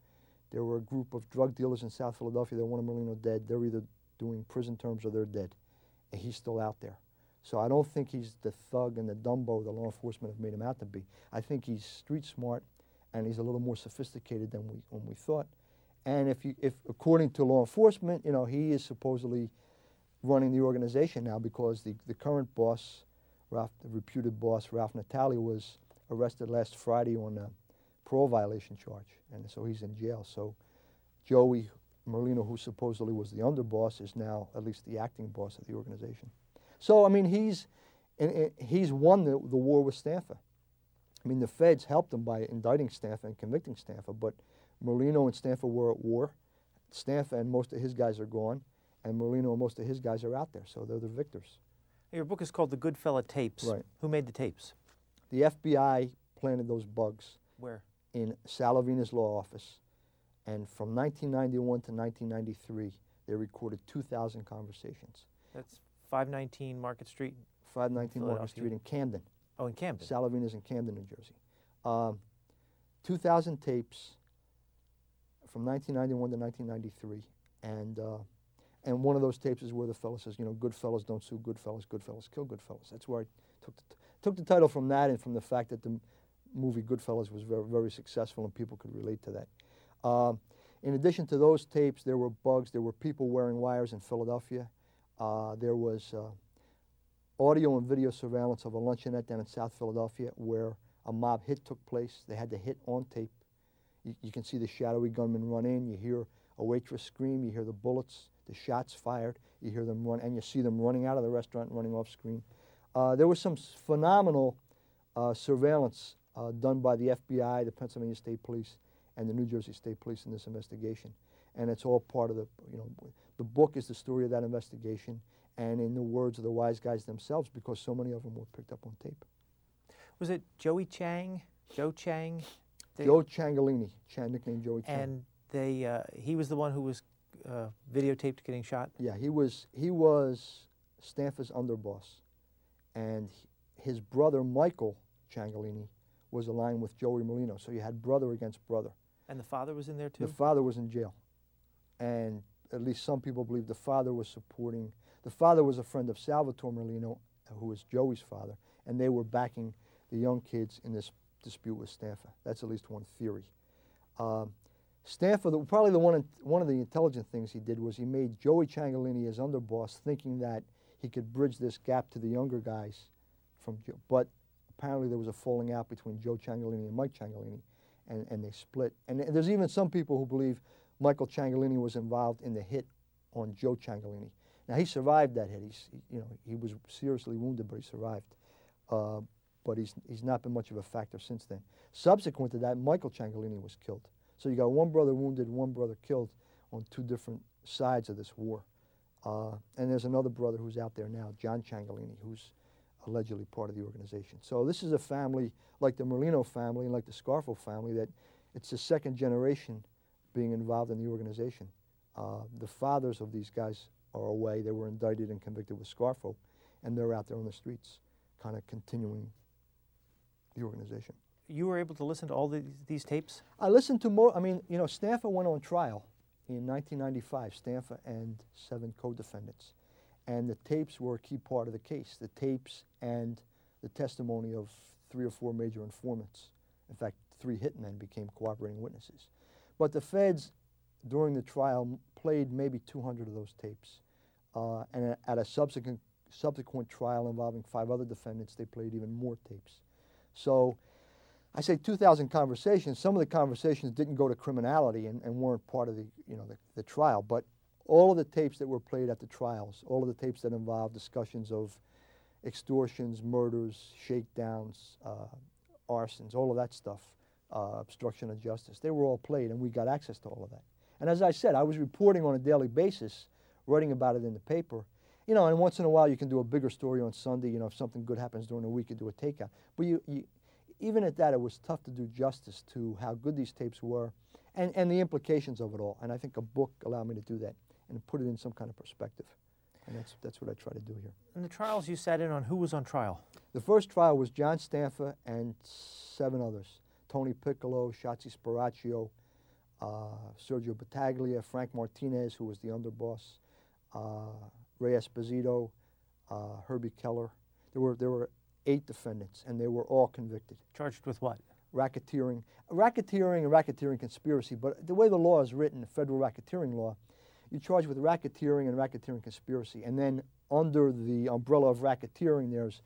There were a group of drug dealers in South Philadelphia that wanted Merlino dead. They're either doing prison terms or they're dead. And he's still out there. So I don't think he's the thug and the Dumbo the law enforcement have made him out to be. I think he's street smart and he's a little more sophisticated than we, we thought. And if, you, if according to law enforcement, you know, he is supposedly running the organization now because the, the current boss, Ralph, the reputed boss, Ralph Natale, was arrested last Friday on a parole violation charge, and so he's in jail. So Joey Merlino, who supposedly was the underboss, is now at least the acting boss of the organization. So I mean, he's he's won the, the war with Stanfa. I mean, the feds helped him by indicting Stanfa and convicting Stanfa, but Merlino and Stanfa were at war. Stanfa and most of his guys are gone, and Merlino and most of his guys are out there, so they're the victors. Your book is called The Goodfella Tapes. Right. Who made the tapes? The FBI planted those bugs Where? in Sal Avena's law office, and from 1991 to 1993, they recorded 2,000 conversations. That's 519 Market Street. 519 Market Street in Camden. Oh, in Camden. Sal Avena's in Camden, New Jersey. Um, 2,000 tapes from 1991 to 1993, and uh, and one of those tapes is where the fellow says, you know, good fellas don't sue good fellas, good fellas kill good fellas. That's where I took the, took the title from that and from the fact that the m- movie Goodfellas was very, very successful and people could relate to that. Um, in addition to those tapes, there were bugs. There were people wearing wires in Philadelphia. Uh, there was uh, audio and video surveillance of a luncheonette down in South Philadelphia where a mob hit took place. They had the hit on tape. You, you can see the shadowy gunman run in. You hear a waitress scream. You hear the bullets, the shots fired. You hear them run, and you see them running out of the restaurant, running off screen. Uh, there was some phenomenal uh, surveillance uh, done by the FBI, the Pennsylvania State Police, and the New Jersey State Police in this investigation. And it's all part of the, you know, the book is the story of that investigation, and in the words of the wise guys themselves, because so many of them were picked up on tape. Was it Joey Chang? Joe Chang? They- Joe Ciancaglini, Chan, nicknamed Joey Chang. And they, uh, he was the one who was uh, videotaped getting shot. Yeah, he was he was Stanfa's underboss, and his brother Michael Ciancaglini was aligned with Joey Merlino. So you had brother against brother. And the father was in there too. The father was in jail, and at least some people believe the father was supporting. The father was a friend of Salvatore Merlino, who was Joey's father, and they were backing the young kids in this dispute with Stanfa. That's at least one theory. Um, Stanfa, probably the one, one of the intelligent things he did was he made Joey Ciancaglini his underboss, thinking that he could bridge this gap to the younger guys from but apparently there was a falling out between Joe Ciancaglini and Mike Ciancaglini, and, and they split. And there's even some people who believe Michael Ciancaglini was involved in the hit on Joe Ciancaglini. Now he survived that hit. He's, he- you know, he was seriously wounded, but he survived. Uh, but he's, he's not been much of a factor since then. Subsequent to that, Michael Ciancaglini was killed. So you got one brother wounded, one brother killed on two different sides of this war. Uh, and there's another brother who's out there now, John Ciancaglini, who's allegedly part of the organization. So this is a family like the Merlino family and like the Scarfo family that it's the second generation being involved in the organization. Uh, the fathers of these guys are away. They were indicted and convicted with Scarfo, and they're out there on the streets, kind of continuing the organization. You were able to listen to all the, these tapes? I listened to more. I mean, you know, Stanfa went on trial in 1995. Stanfa and seven co-defendants, and the tapes were a key part of the case. The tapes and the testimony of three or four major informants. In fact, three hitmen became cooperating witnesses. But the feds, during the trial, played maybe 200 of those tapes, uh, and at a subsequent subsequent trial involving five other defendants, they played even more tapes. So. I say 2,000 conversations. Some of the conversations didn't go to criminality and, and weren't part of the, you know, the, the trial. But all of the tapes that were played at the trials, all of the tapes that involved discussions of extortions, murders, shakedowns, uh, arsons, all of that stuff, uh, obstruction of justice. They were all played, and we got access to all of that. And as I said, I was reporting on a daily basis, writing about it in the paper. You know, and once in a while you can do a bigger story on Sunday. You know, if something good happens during the week, you do a takeout. But you, you, even at that, it was tough to do justice to how good these tapes were, and, and the implications of it all. And I think a book allowed me to do that and put it in some kind of perspective. And that's, that's what I try to do here. And the trials you sat in on, who was on trial? The first trial was John Stanfa and seven others. Tony Piccolo, Shotzi Sparacio, uh, Sergio Battaglia, Frank Martinez, who was the underboss, uh, Ray Esposito, uh, Herbie Keller. There were, there were eight defendants, and they were all convicted. Charged with what? Racketeering. Racketeering and racketeering conspiracy, but the way the law is written, the federal racketeering law, you charge with racketeering and racketeering conspiracy. And then under the umbrella of racketeering, there's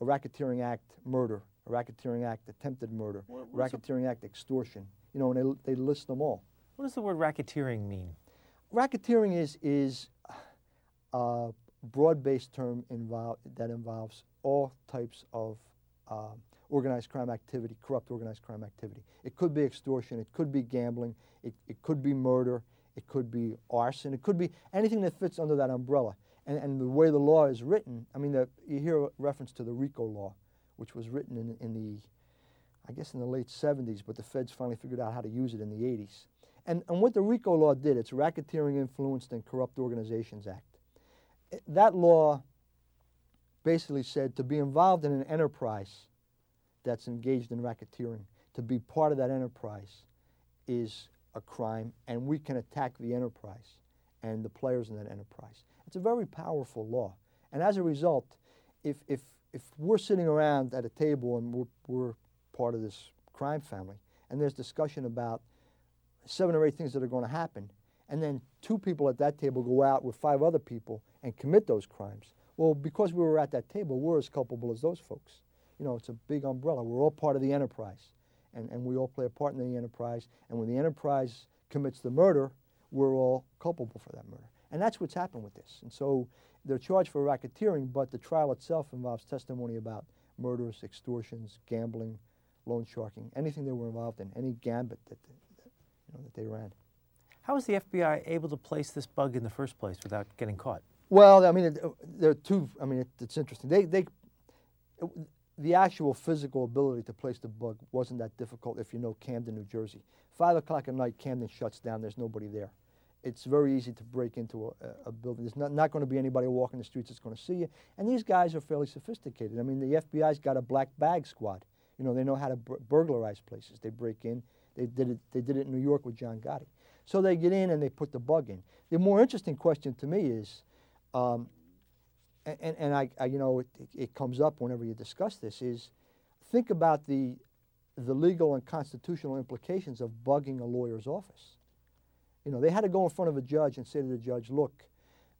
a racketeering act murder, a racketeering act attempted murder, What- racketeering act extortion. You know, and they, they list them all. What does the word racketeering mean? Racketeering is is a broad-based term involve, that involves all types of uh, organized crime activity, corrupt organized crime activity. It could be extortion, it could be gambling, it, it could be murder, it could be arson, it could be anything that fits under that umbrella. And, and the way the law is written, I mean, the, you hear a reference to the RICO law, which was written in, in the, I guess in the late 70s, but the feds finally figured out how to use it in the 80s. And, and what the RICO law did, it's Racketeering Influenced and Corrupt Organizations Act. That law basically said to be involved in an enterprise that's engaged in racketeering, to be part of that enterprise is a crime, and we can attack the enterprise and the players in that enterprise. It's a very powerful law. And as a result, if, if, if we're sitting around at a table and we're, we're part of this crime family, and there's discussion about seven or eight things that are going to happen, and then two people at that table go out with five other people and commit those crimes. Well, because we were at that table, we're as culpable as those folks. You know, it's a big umbrella. We're all part of the enterprise, and, and we all play a part in the enterprise. And when the enterprise commits the murder, we're all culpable for that murder. And that's what's happened with this. And so they're charged for racketeering, but the trial itself involves testimony about murders, extortions, gambling, loan sharking, anything they were involved in, any gambit that, that, you know, that they ran. How was the FBI able to place this bug in the first place without getting caught? Well, I mean, it, uh, there are two. I mean, it, it's interesting. They, they, it, the actual physical ability to place the bug wasn't that difficult if you know Camden, New Jersey. Five o'clock at night, Camden shuts down. There's nobody there. It's very easy to break into a, a- building. There's not, not going to be anybody walking the streets that's going to see you. And these guys are fairly sophisticated. I mean, the FBI's got a black bag squad. You know, they know how to bur- burglarize places. They break in. They did it. They did it in New York with John Gotti. So they get in and they put the bug in. The more interesting question to me is, um, and, and I, I, you know, it- it comes up whenever you discuss this, is think about the, the legal and constitutional implications of bugging a lawyer's office. You know, they had to go in front of a judge and say to the judge, look,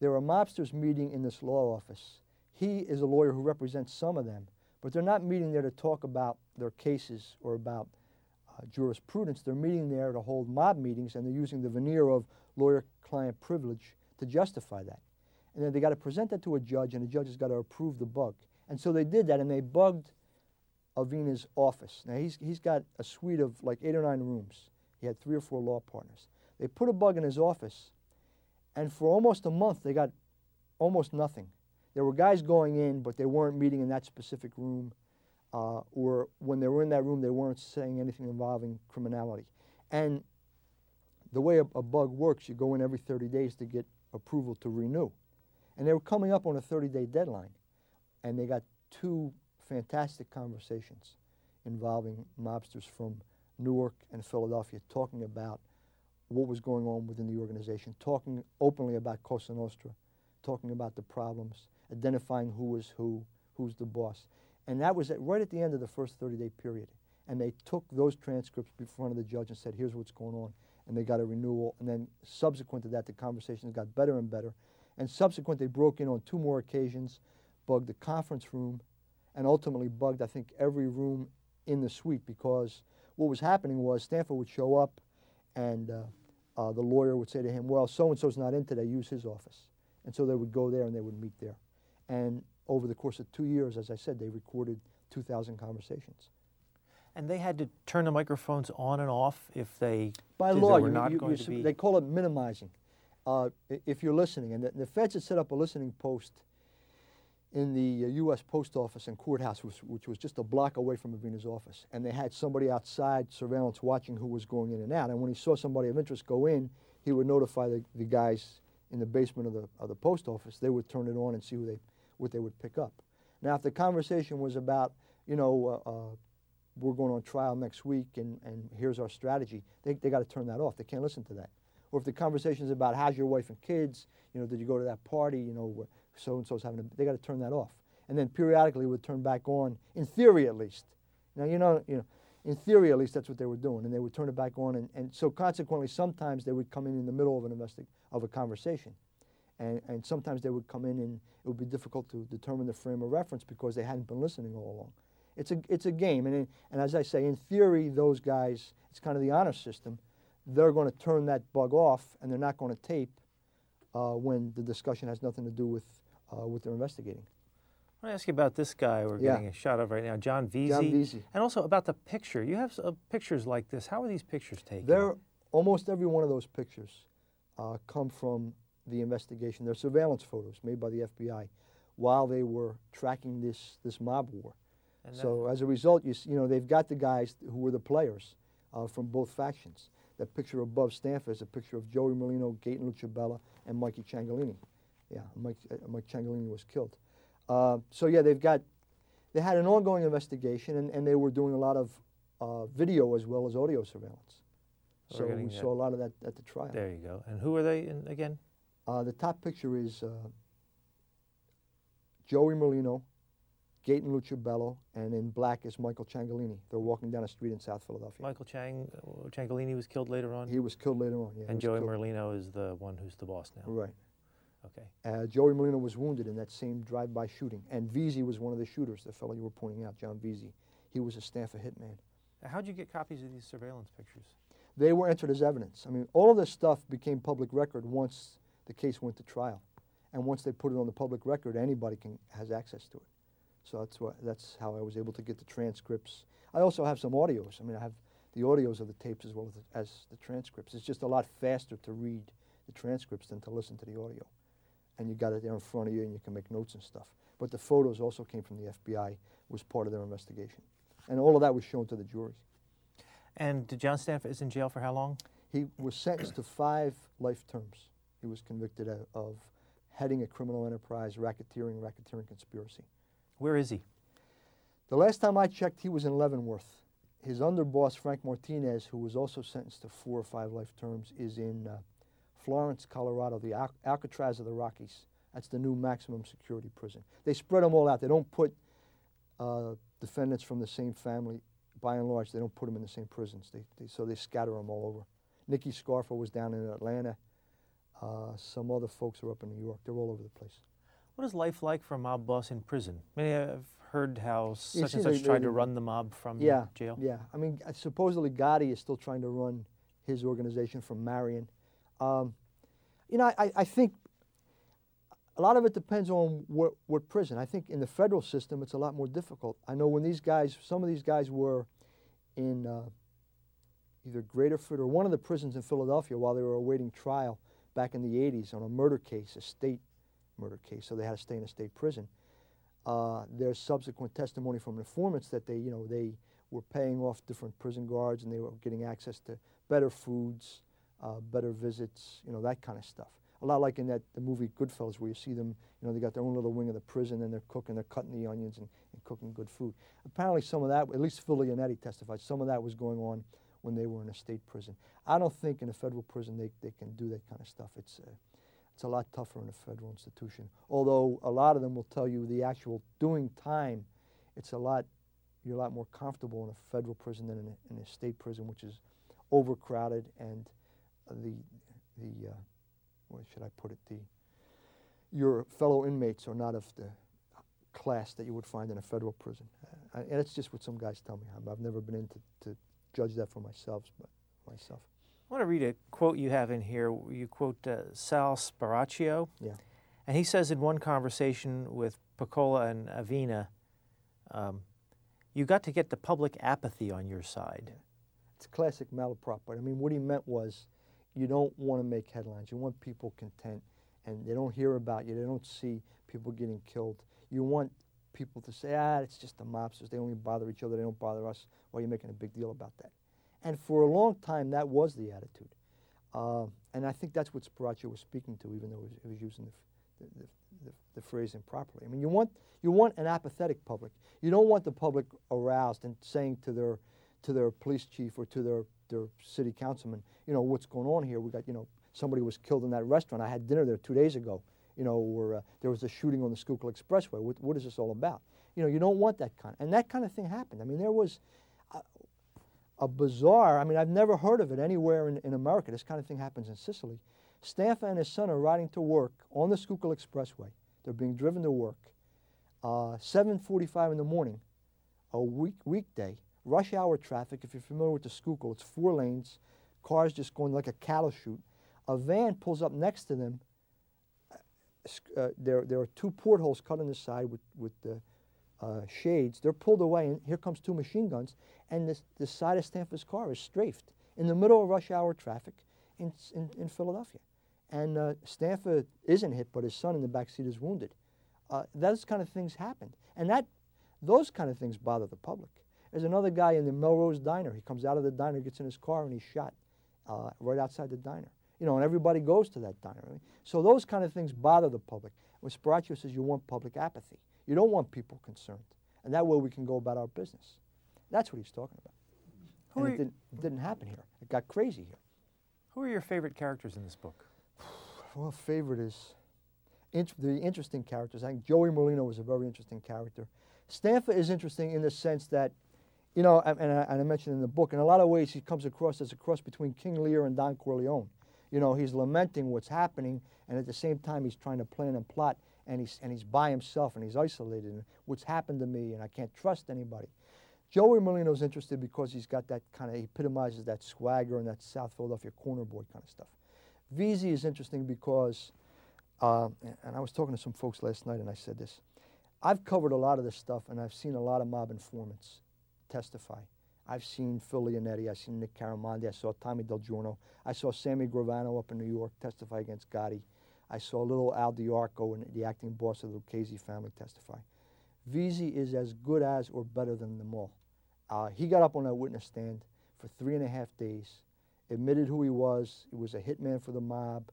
there are mobsters meeting in this law office. He is a lawyer who represents some of them, but they're not meeting there to talk about their cases or about uh, jurisprudence. They're meeting there to hold mob meetings, and they're using the veneer of lawyer-client privilege to justify that. And then they got to present that to a judge, and the judge has got to approve the bug. And so they did that, and they bugged Avena's office. Now he's he's got a suite of like eight or nine rooms. He had three or four law partners. They put a bug in his office, and for almost a month they got almost nothing. There were guys going in, but they weren't meeting in that specific room, uh, or when they were in that room, they weren't saying anything involving criminality. And the way a, a bug works, you go in every 30 days to get approval to renew. And they were coming up on a 30-day deadline, and they got two fantastic conversations involving mobsters from Newark and Philadelphia talking about what was going on within the organization, talking openly about Cosa Nostra, talking about the problems, identifying who was who, who's the boss. And that was at, right at the end of the first 30-day period. And they took those transcripts in front of the judge and said, here's what's going on. And they got a renewal. And then subsequent to that, the conversations got better and better. And subsequent, they broke in on two more occasions, bugged the conference room, and ultimately bugged, I think, every room in the suite because what was happening was Stanfa would show up and uh, uh, the lawyer would say to him, well, so-and-so's not in today, use his office. And so they would go there and they would meet there. And over the course of two years, as I said, they recorded 2,000 conversations. And they had to turn the microphones on and off if they By law, they were you, not you- going you to be. they call it minimizing. Uh, if you're listening, and the, the feds had set up a listening post in the uh, U.S. Post Office and courthouse, which, which was just a block away from Avena's office, and they had somebody outside surveillance watching who was going in and out. And when he saw somebody of interest go in, he would notify the, the guys in the basement of the of the post office. They would turn it on and see who they what they would pick up. Now, if the conversation was about, you know, uh, uh, we're going on trial next week and, and here's our strategy, they, they got to turn that off. They can't listen to that. Or if the conversation is about how's your wife and kids, you know, did you go to that party, you know, so and so's having a, they got to turn that off. And then periodically it would turn back on, in theory at least. Now, you know, you know, in theory at least that's what they were doing, and they would turn it back on. And, and so consequently, sometimes they would come in in the middle of an investi- of a conversation. And, and sometimes they would come in and it would be difficult to determine the frame of reference because they hadn't been listening all along. It's a, it's a game, and, in, and as I say, in theory, those guys, it's kind of the honor system. They're going to turn that bug off, and they're not going to tape uh, when the discussion has nothing to do with uh, what they're investigating. I want to ask you about this guy we're Yeah. getting a shot of right now, John Veasey. John Veasey. And also about the picture. You have uh, pictures like this. How are these pictures taken? They're, almost every one of those pictures uh, come from the investigation. They're surveillance photos made by the FBI while they were tracking this, this mob war. And So as a result, you, s- you know, they've got the guys who were the players uh, from both factions. That picture above Stanfa is a picture of Joey Merlino, Gaeton Lucibello, and Mikey Ciancaglini. Yeah, Mike, uh, Mike Ciancaglini was killed. Uh, so yeah, they've got, they had an ongoing investigation, and, and they were doing a lot of uh, video as well as audio surveillance. So we that. saw a lot of that at the trial. there you go. And who are they in, again? Uh, the top picture is uh, Joey Merlino, Gaeton Lucibello, and in black is Michael Ciancaglini. They're walking down a street in South Philadelphia. Michael Chang, uh, was killed later on. He was killed later on. Yeah, and Joey. Merlino is the one who's the boss now. Right. Okay. Uh, Joey Merlino was wounded in that same drive-by shooting, and Veasey was one of the shooters. The fellow you were pointing out, John Veasey. He was a Stanfa hitman. How'd you get copies of these surveillance pictures? They were entered as evidence. I mean, all of this stuff became public record once the case went to trial, and once they put it on the public record, anybody can has access to it. So that's what that's how I was able to get the transcripts. I also have some audios. I mean, I have the audios of the tapes as well as the, as the transcripts. It's just a lot faster to read the transcripts than to listen to the audio, and you got it there in front of you, and you can make notes and stuff. But the photos also came from the FBI, was part of their investigation, and all of that was shown to the juries. And John Stanfa is in jail for how long? He was sentenced to five life terms. He was convicted of, of heading a criminal enterprise, racketeering, racketeering conspiracy. Where is he? The last time I checked, he was in Leavenworth. His underboss, Frank Martinez, who was also sentenced to four or five life terms, is in uh, Florence, Colorado, the Al- Alcatraz of the Rockies. That's the new maximum security prison. They spread them all out. They don't put uh, defendants from the same family, by and large, they don't put them in the same prisons. They, they, so they scatter them all over. Nicky Scarfo was down in Atlanta. Uh, some other folks are up in New York. They're all over the place. What is life like for a mob boss in prison? I mean, I've heard how such and they- such tried they- to run the mob from yeah, jail. Yeah, I mean, supposedly Gotti is still trying to run his organization from Marion. Um, you know, I, I think a lot of it depends on what, what prison. I think in the federal system, it's a lot more difficult. I know when these guys, some of these guys were in uh, either Graterford or one of the prisons in Philadelphia while they were awaiting trial back in the 80s on a murder case, a state murder case. So they had to stay in a state prison. Uh, there's subsequent testimony from informants that they, you know, they were paying off different prison guards and they were getting access to better foods, uh, better visits, you know, that kind of stuff. A lot like in that the movie Goodfellas, where you see them, you know, they got their own little wing of the prison and they're cooking, they're cutting the onions and, and cooking good food. Apparently, some of that, at least Phil Leonetti testified, some of that was going on when they were in a state prison. I don't think in a federal prison they, they can do that kind of stuff. It's uh, it's a lot tougher in a federal institution. Although a lot of them will tell you the actual doing time, it's a lot, you're a lot more comfortable in a federal prison than in a, in a state prison, which is overcrowded and the, the, uh, what should I put it, the, your fellow inmates are not of the class that you would find in a federal prison. Uh, and it's just what some guys tell me. I'm- I've never been in to, to judge that for myself, but myself. I want to read a quote you have in here. You quote uh, Sal Sparacio. Yeah. And he says in one conversation with Piccolo and Avena, um, You got to get the public apathy on your side. It's classic malaprop, but I mean, what he meant was you don't want to make headlines. You want people content, and they don't hear about you. They don't see people getting killed. You want people to say, ah, it's just the mobsters. They only bother each other. They don't bother us. Why are you making a big deal about that? And for a long time, that was the attitude. Uh, and I think that's what Sparacio was speaking to, even though he was, he was using the, the, the, the, phrase improperly. I mean, you want, you want an apathetic public. You don't want the public aroused and saying to their, to their police chief or to their, their city councilman, you know, what's going on here? We got, you know, somebody was killed in that restaurant. I had dinner there two days ago, you know, where uh, there was a shooting on the Schuylkill Expressway. What, what is this all about? You know, you don't want that kind. And that kind of thing happened. I mean, there was a, a bizarre, I mean, I've never heard of it anywhere in, in America. This kind of thing happens in Sicily. Stanfa and his son are riding to work on the Schuylkill Expressway. They're being driven to work. Uh, 7.45 in the morning, a week, weekday, rush hour traffic. If you're familiar with the Schuylkill, it's four lanes, cars just going like a cattle chute. A van pulls up next to them. Uh, there, there are two portholes cut in the side with, with the uh, shades. They're pulled away, and here comes two machine guns, and this, the side of Stanfa's car is strafed in the middle of rush hour traffic in, in, in Philadelphia. And uh, Stanfa isn't hit, but his son in the back seat is wounded. Uh, those kind of things happened. And that, those kind of things bother the public. There's another guy in the Melrose Diner. He comes out of the diner, gets in his car, and he's shot uh, right outside the diner. You know, and everybody goes to that diner. Right? So those kind of things bother the public. When Sparacio says you want public apathy, you don't want people concerned. And that way we can go about our business. That's what he's talking about. Who and it didn't, it didn't happen here. It got crazy here. Who are your favorite characters in this book? Well, favorite is int the interesting characters. I think Joey Merlino was a very interesting character. Stanfa is interesting in the sense that, you know, and I, and I, mentioned in the book, in a lot of ways he comes across as a cross between King Lear and Don Corleone. You know, he's lamenting what's happening, and at the same time he's trying to plan and plot, and he's, and he's by himself, and he's isolated, and what's happened to me, and I can't trust anybody. Joey Merlino's interested because he's got that kind of, epitomizes that swagger and that South Philadelphia corner boy kind of stuff. Veasey is interesting because, uh, and I was talking to some folks last night and I said this, I've covered a lot of this stuff and I've seen a lot of mob informants testify. I've seen Phil Leonetti, I've seen Nick Caramandi, I saw Tommy Del Giorno, I saw Sammy Gravano up in New York testify against Gotti. I saw little Al D'Arco and the acting boss of the Lucchese family testify. Veasey is as good as or better than them all. Uh, he got up on that witness stand for three and a half days admitted who he was. He was a hitman for the mob.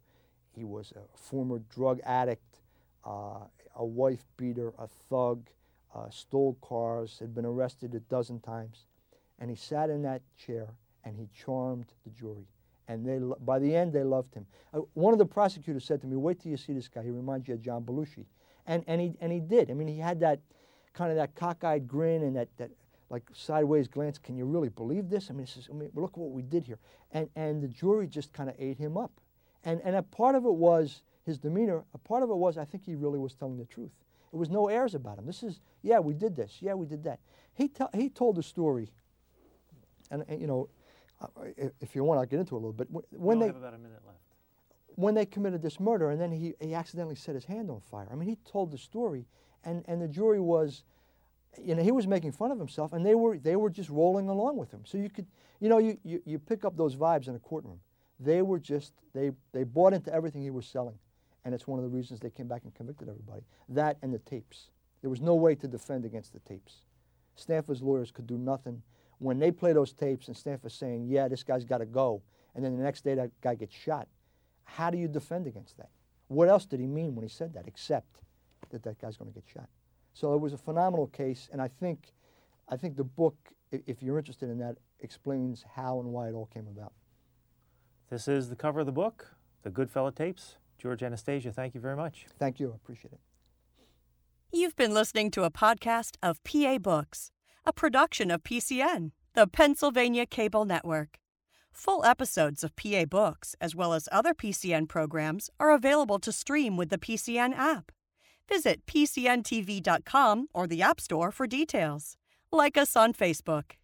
He was a former drug addict, uh, a wife beater, a thug, uh, stole cars, had been arrested a dozen times. And he sat in that chair and he charmed the jury. And they, by the end, they loved him. Uh, one of the prosecutors said to me, wait till you see this guy. He reminds you of John Belushi. And, and, he, and he did. I mean, he had that kind of that cockeyed grin and that, that like sideways glance. Can you really believe this? I mean, this is, I mean look what we did here. And, and the jury just kind of ate him up. And, and a part of it was his demeanor. A part of it was I think he really was telling the truth. There was no airs about him. This is, yeah, we did this. Yeah, we did that. He, he told a story, and, and you know, uh, if you want, I'll get into it a little bit. When they, have about a minute left. When they committed this murder, and then he, he accidentally set his hand on fire. I mean, he told the story, and, and the jury was you know, he was making fun of himself, and they were they were just rolling along with him. So you could, you know, you, you, you pick up those vibes in a courtroom. They were just they they bought into everything he was selling, and it's one of the reasons they came back and convicted everybody. That and the tapes. There was no way to defend against the tapes. Stanfa's lawyers could do nothing when they play those tapes, and Stanfa's saying, "Yeah, this guy's got to go," and then the next day that guy gets shot. How do you defend against that? What else did he mean when he said that, except that that guy's going to get shot? So it was a phenomenal case, and I think, I think the book, if you're interested in that, explains how and why it all came about. This is the cover of the book, The Goodfella Tapes. George Anastasia, thank you very much. Thank you. I appreciate it. You've been listening to a podcast of PA Books, a production of PCN, the Pennsylvania Cable Network. Full episodes of PA Books, as well as other PCN programs, are available to stream with the PCN app. Visit PCNTV.com or the App Store for details. Like us on Facebook.